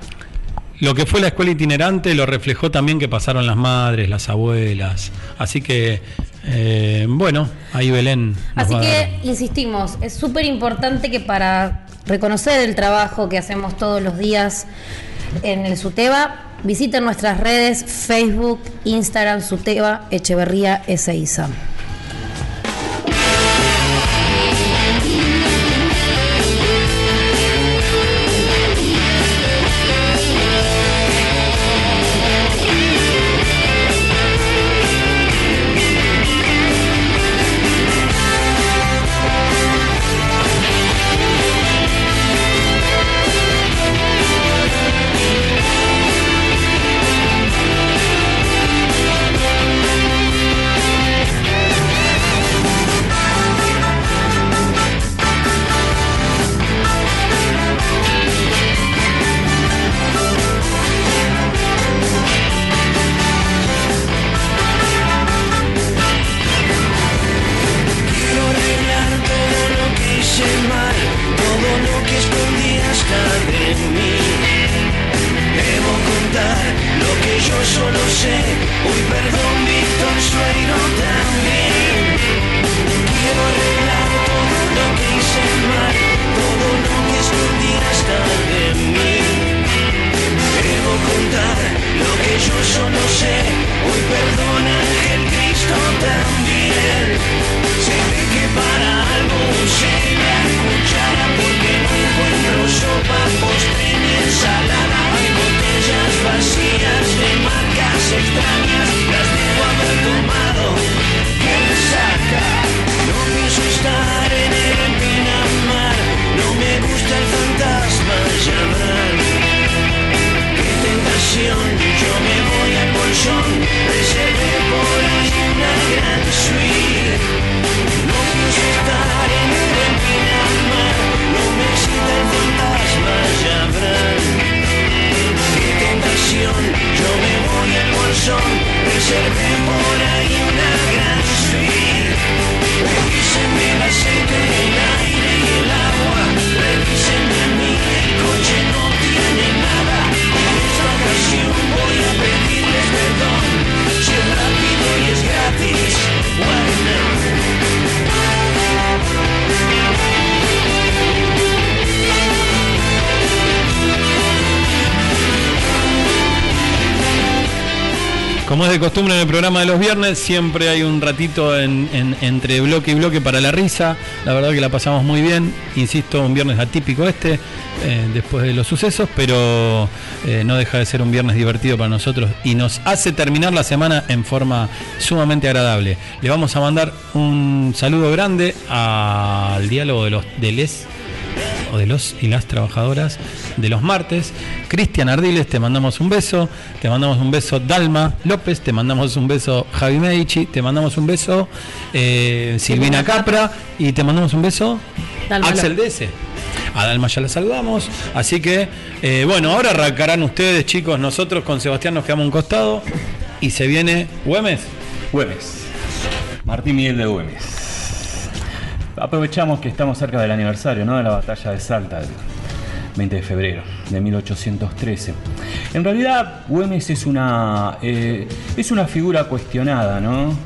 Lo que fue la escuela itinerante lo reflejó también que pasaron las madres, las abuelas. Así que, eh, bueno, ahí Belén. Así que, insistimos, es súper importante que para reconocer el trabajo que hacemos todos los días en el SUTEBA, visiten nuestras redes Facebook, Instagram, SUTEBA, Echeverría, Ezeiza. Como es de costumbre en el programa de los viernes, siempre hay un ratito en- en- entre bloque y bloque para la risa. La verdad que la pasamos muy bien. Insisto, un viernes atípico este, eh, después de los sucesos, pero eh, no deja de ser un viernes divertido para nosotros y nos hace terminar la semana en forma sumamente agradable. Le vamos a mandar un saludo grande al diálogo de los de les o de los y las trabajadoras de los martes. Cristian Ardiles, te mandamos un beso. Te mandamos un beso Dalma López, te mandamos un beso Javi Medici, te mandamos un beso eh, Silvina Capra y te mandamos un beso Dalma Axel López. DS. A Dalma ya la saludamos. Así que, eh, bueno, ahora arrancarán ustedes, chicos. Nosotros con Sebastián nos quedamos a un costado y se viene Güemes. Güemes. Martín Miguel de Güemes. Aprovechamos que estamos cerca del aniversario ¿no? de la batalla de Salta, el 20 de febrero de 1813. En realidad, Güemes es una, eh, es una figura cuestionada, ¿no?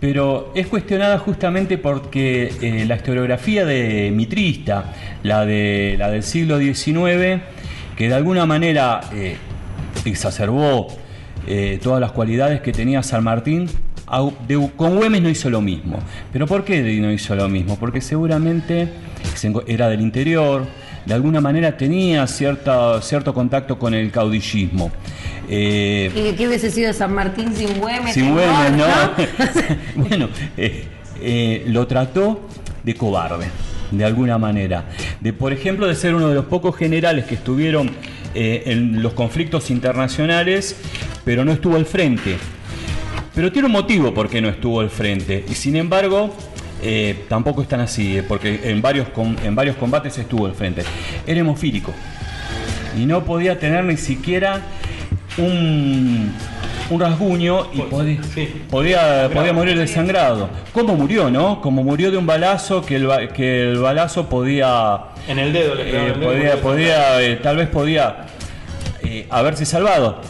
Pero es cuestionada justamente porque eh, la historiografía de Mitrista, la, de, la del siglo XIX, que de alguna manera eh, exacerbó eh, todas las cualidades que tenía San Martín, con Güemes no hizo lo mismo. ¿Pero por qué no hizo lo mismo? Porque seguramente era del interior, de alguna manera tenía cierta, cierto contacto con el caudillismo. Eh, ¿Y qué hubiese sido San Martín sin Güemes? sin Güemes, ¿no? bueno, eh, eh, lo trató de cobarde, de alguna manera. De, por ejemplo, de ser uno de los pocos generales que estuvieron eh, en los conflictos internacionales, pero no estuvo al frente. Pero tiene un motivo por qué no estuvo al frente. Y sin embargo, eh, tampoco es tan así, eh, porque en varios, en varios combates estuvo al frente. Era hemofílico. Y no podía tener ni siquiera un, un rasguño y podía, podía, podía morir desangrado. ¿Cómo murió, no? Como murió de un balazo que el, que el balazo podía... En el dedo le eh, podía, podía, eh, tal vez podía eh, haberse salvado.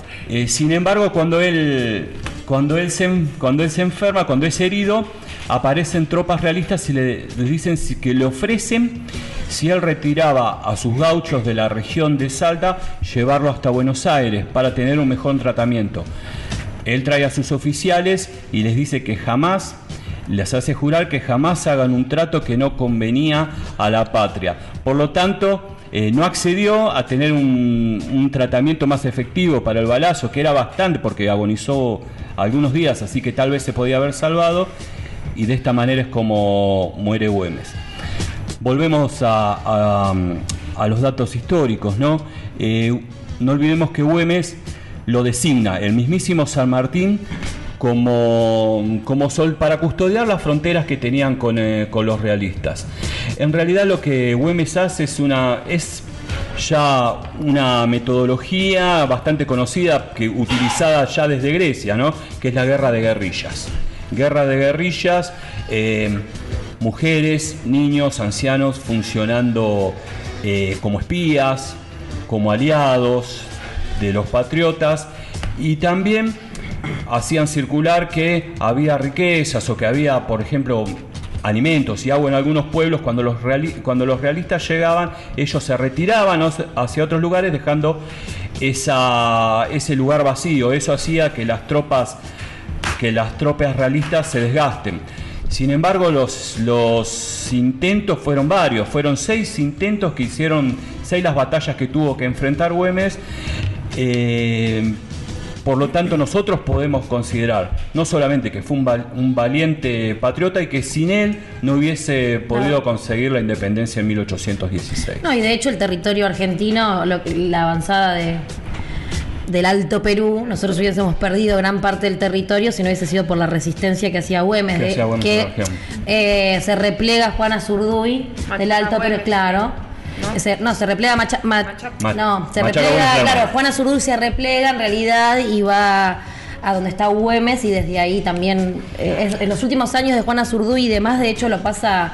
Sin embargo, cuando él, cuando, él se, cuando él se enferma, cuando es herido, aparecen tropas realistas y le, dicen que le ofrecen, si él retiraba a sus gauchos de la región de Salta, llevarlo hasta Buenos Aires para tener un mejor tratamiento. Él trae a sus oficiales y les dice que jamás, les hace jurar que jamás hagan un trato que no convenía a la patria. Por lo tanto, eh, no accedió a tener un, tratamiento más efectivo para el balazo, que era bastante porque agonizó algunos días, así que tal vez se podía haber salvado, y de esta manera es como muere Güemes. Volvemos a los datos históricos, ¿no? Eh, no olvidemos que Güemes lo designa el mismísimo San Martín como, como sol para custodiar las fronteras que tenían con, eh, con los realistas. En realidad lo que Güemes hace es una es ya una metodología bastante conocida que utilizada ya desde Grecia, ¿no? Que es la guerra de guerrillas. Guerra de guerrillas, eh, mujeres, niños, ancianos funcionando eh, como espías, como aliados de los patriotas y también hacían circular que había riquezas o que había, por ejemplo, alimentos y agua en algunos pueblos, cuando los, cuando los realistas llegaban, ellos se retiraban hacia otros lugares dejando esa, ese lugar vacío. Eso hacía que las tropas, que las tropas realistas se desgasten. Sin embargo, los, los intentos fueron varios, fueron seis intentos que hicieron, seis las batallas que tuvo que enfrentar Güemes. Eh, por lo tanto, nosotros podemos considerar no solamente que fue un, val- un valiente patriota y que sin él no hubiese podido conseguir la independencia en 1816. No, y de hecho el territorio argentino, lo- la avanzada de, del Alto Perú, nosotros hubiésemos perdido gran parte del territorio si no hubiese sido por la resistencia que hacía Güemes, Que de- hacía Güemes que eh, se replega Juana Zurduy del Alto Perú, claro. Se- no, se replega Macha- Ma- no, se Machaca replega, claro. Juana Zurduy se replega en realidad y va a donde está Güemes y desde ahí también, eh, es- en los últimos años de Juana Zurduy y demás, de hecho lo pasa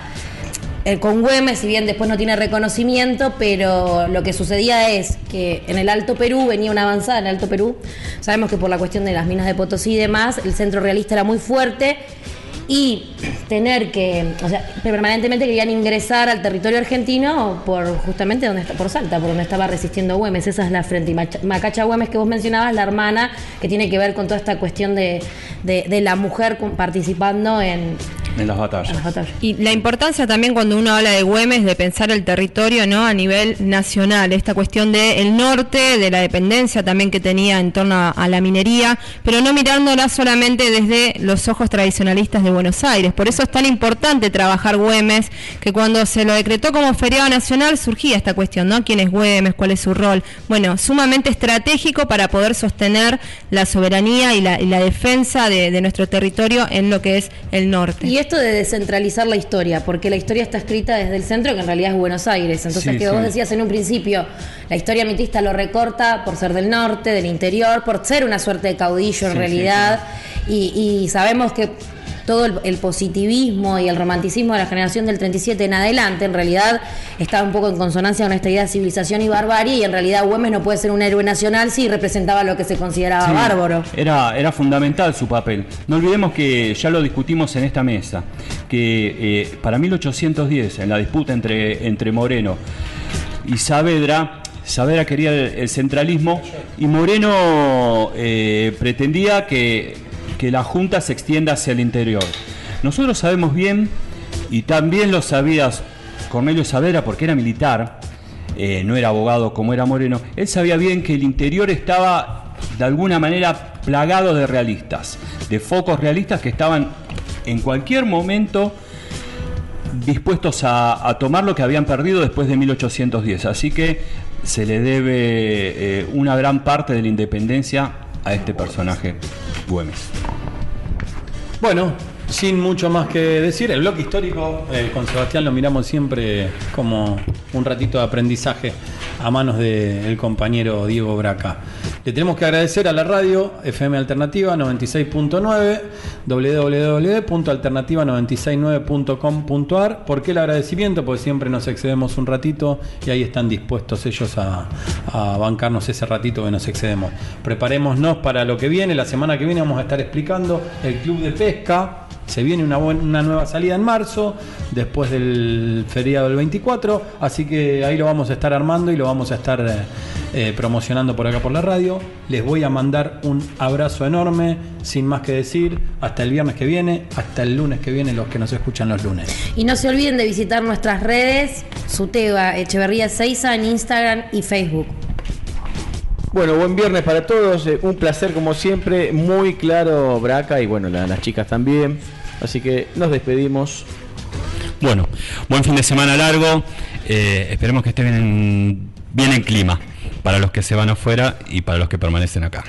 eh, con Güemes, si bien después no tiene reconocimiento, pero lo que sucedía es que en el Alto Perú venía una avanzada, en el Alto Perú, sabemos que por la cuestión de las minas de Potosí y demás, el centro realista era muy fuerte y tener que, o sea, permanentemente querían ingresar al territorio argentino por justamente donde está, por Salta, por donde estaba resistiendo Güemes, esa es la frente. Y Macacha Güemes que vos mencionabas, la hermana, que tiene que ver con toda esta cuestión de, de- la mujer participando en, En las en batallas. las batallas. Y la importancia también cuando uno habla de Güemes de pensar el territorio no a nivel nacional, esta cuestión del norte, de la dependencia también que tenía en torno a, a la minería, pero no mirándola solamente desde los ojos tradicionalistas de Buenos Aires. Por eso es tan importante trabajar Güemes, que cuando se lo decretó como feriado nacional surgía esta cuestión, ¿no? ¿Quién es Güemes? ¿Cuál es su rol? Bueno, sumamente estratégico para poder sostener la soberanía y la, y la defensa de, de nuestro territorio en lo que es el norte. Y esto de descentralizar la historia, porque la historia está escrita desde el centro, que en realidad es Buenos Aires. Entonces, Sí, que sí. vos decías en un principio, la historia mitista lo recorta por ser del norte, del interior, por ser una suerte de caudillo en Sí, realidad. Y, y sabemos que todo el, el positivismo y el romanticismo de la generación del 37 en adelante, en realidad estaba un poco en consonancia con esta idea de civilización y barbarie, y en realidad Güemes no puede ser un héroe nacional si representaba lo que se consideraba Sí, bárbaro. Era, era fundamental su papel. No olvidemos que ya lo discutimos en esta mesa, que eh, para 1810, en la disputa entre, entre Moreno y Saavedra, Saavedra quería el, el centralismo y Moreno eh, pretendía que, que la Junta se extienda hacia el interior. Nosotros sabemos bien, y también lo sabías Cornelio Saavedra porque era militar, eh, no era abogado como era Moreno, él sabía bien que el interior estaba de alguna manera plagado de realistas, de focos realistas que estaban en cualquier momento dispuestos a, a tomar lo que habían perdido después de 1810. Así que se le debe eh, una gran parte de la independencia a este personaje, Güemes. Bueno, sin mucho más que decir, el bloque histórico eh, con Sebastián lo miramos siempre como un ratito de aprendizaje a manos del compañero Diego Braca. Le tenemos que agradecer a la radio FM Alternativa 96.9, www.alternativa969.com.ar. ¿Por qué el agradecimiento? Porque siempre nos excedemos un ratito y ahí están dispuestos ellos a, bancarnos ese ratito que nos excedemos. Preparémonos para lo que viene. La semana que viene vamos a estar explicando el club de pesca. Se viene una, buen- una nueva salida en marzo, después del feriado del 24, así que ahí lo vamos a estar armando y lo vamos a estar eh, promocionando por acá por la radio. Les voy a mandar un abrazo enorme, sin más que decir, hasta el viernes que viene, hasta el lunes que viene, los que nos escuchan los lunes. Y no se olviden de visitar nuestras redes, Suteba Echeverría Seiza en Instagram y Facebook. Bueno, buen viernes para todos. eh, un placer como siempre. Muy claro, Braca, y bueno, la- las chicas también. Así que nos despedimos. Bueno, buen fin de semana largo. Eh, esperemos que esté bien en, bien en clima para los que se van afuera y para los que permanecen acá.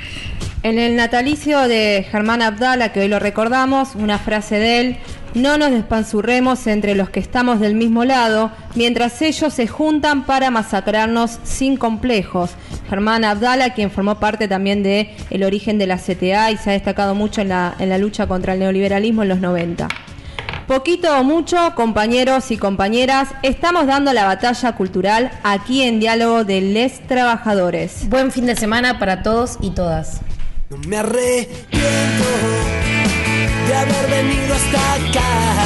En el natalicio de Germán Abdala, que hoy lo recordamos, una frase de él, no nos despanzurremos entre los que estamos del mismo lado, mientras ellos se juntan para masacrarnos sin complejos. Germán Abdala, quien formó parte también de el origen de la CTA y se ha destacado mucho en la, en la lucha contra el neoliberalismo en los 90. Poquito o mucho, compañeros y compañeras, estamos dando la batalla cultural aquí en Diálogo de Les Trabajadores. Buen fin de semana para todos y todas. No me arrepiento de haber venido hasta acá,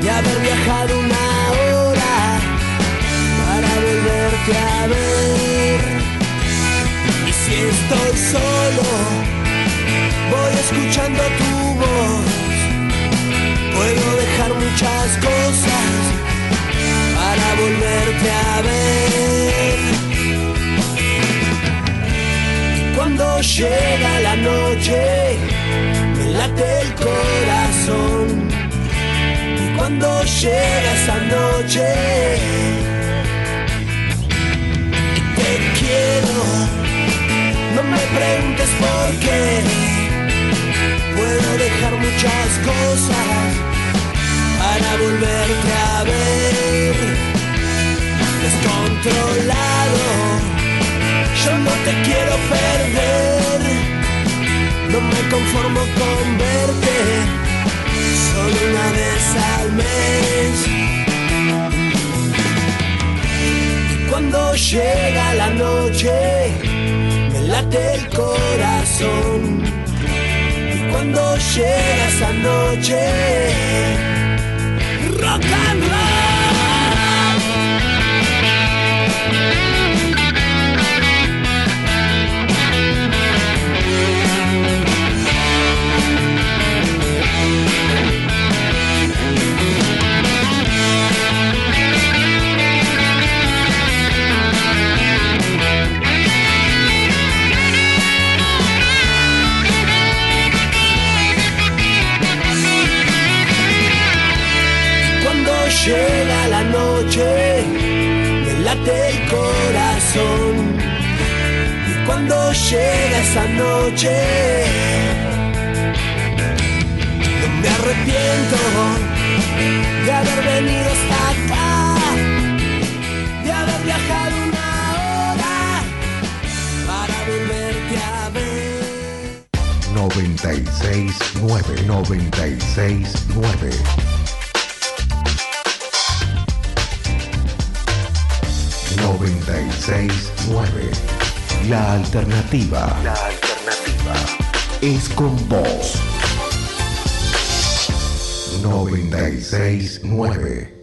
de haber viajado una hora para volverte a ver. Y si estoy solo, voy escuchando tu voz. Puedo dejar muchas cosas para volverte a ver. Cuando llega la noche, me late el corazón. Y cuando llega esa noche, te quiero. No me preguntes por qué. Puedo dejar muchas cosas quiero perder, no me conformo con verte solo una vez al mes. Y cuando llega la noche, me late el corazón. Y cuando llega esa noche, rock and roll. Me late el corazón. Y cuando llega esa noche, no me arrepiento de haber venido hasta acá, de haber viajado una hora para volverte a ver. 969 969 969 La alternativa. La alternativa. Es con vos. 969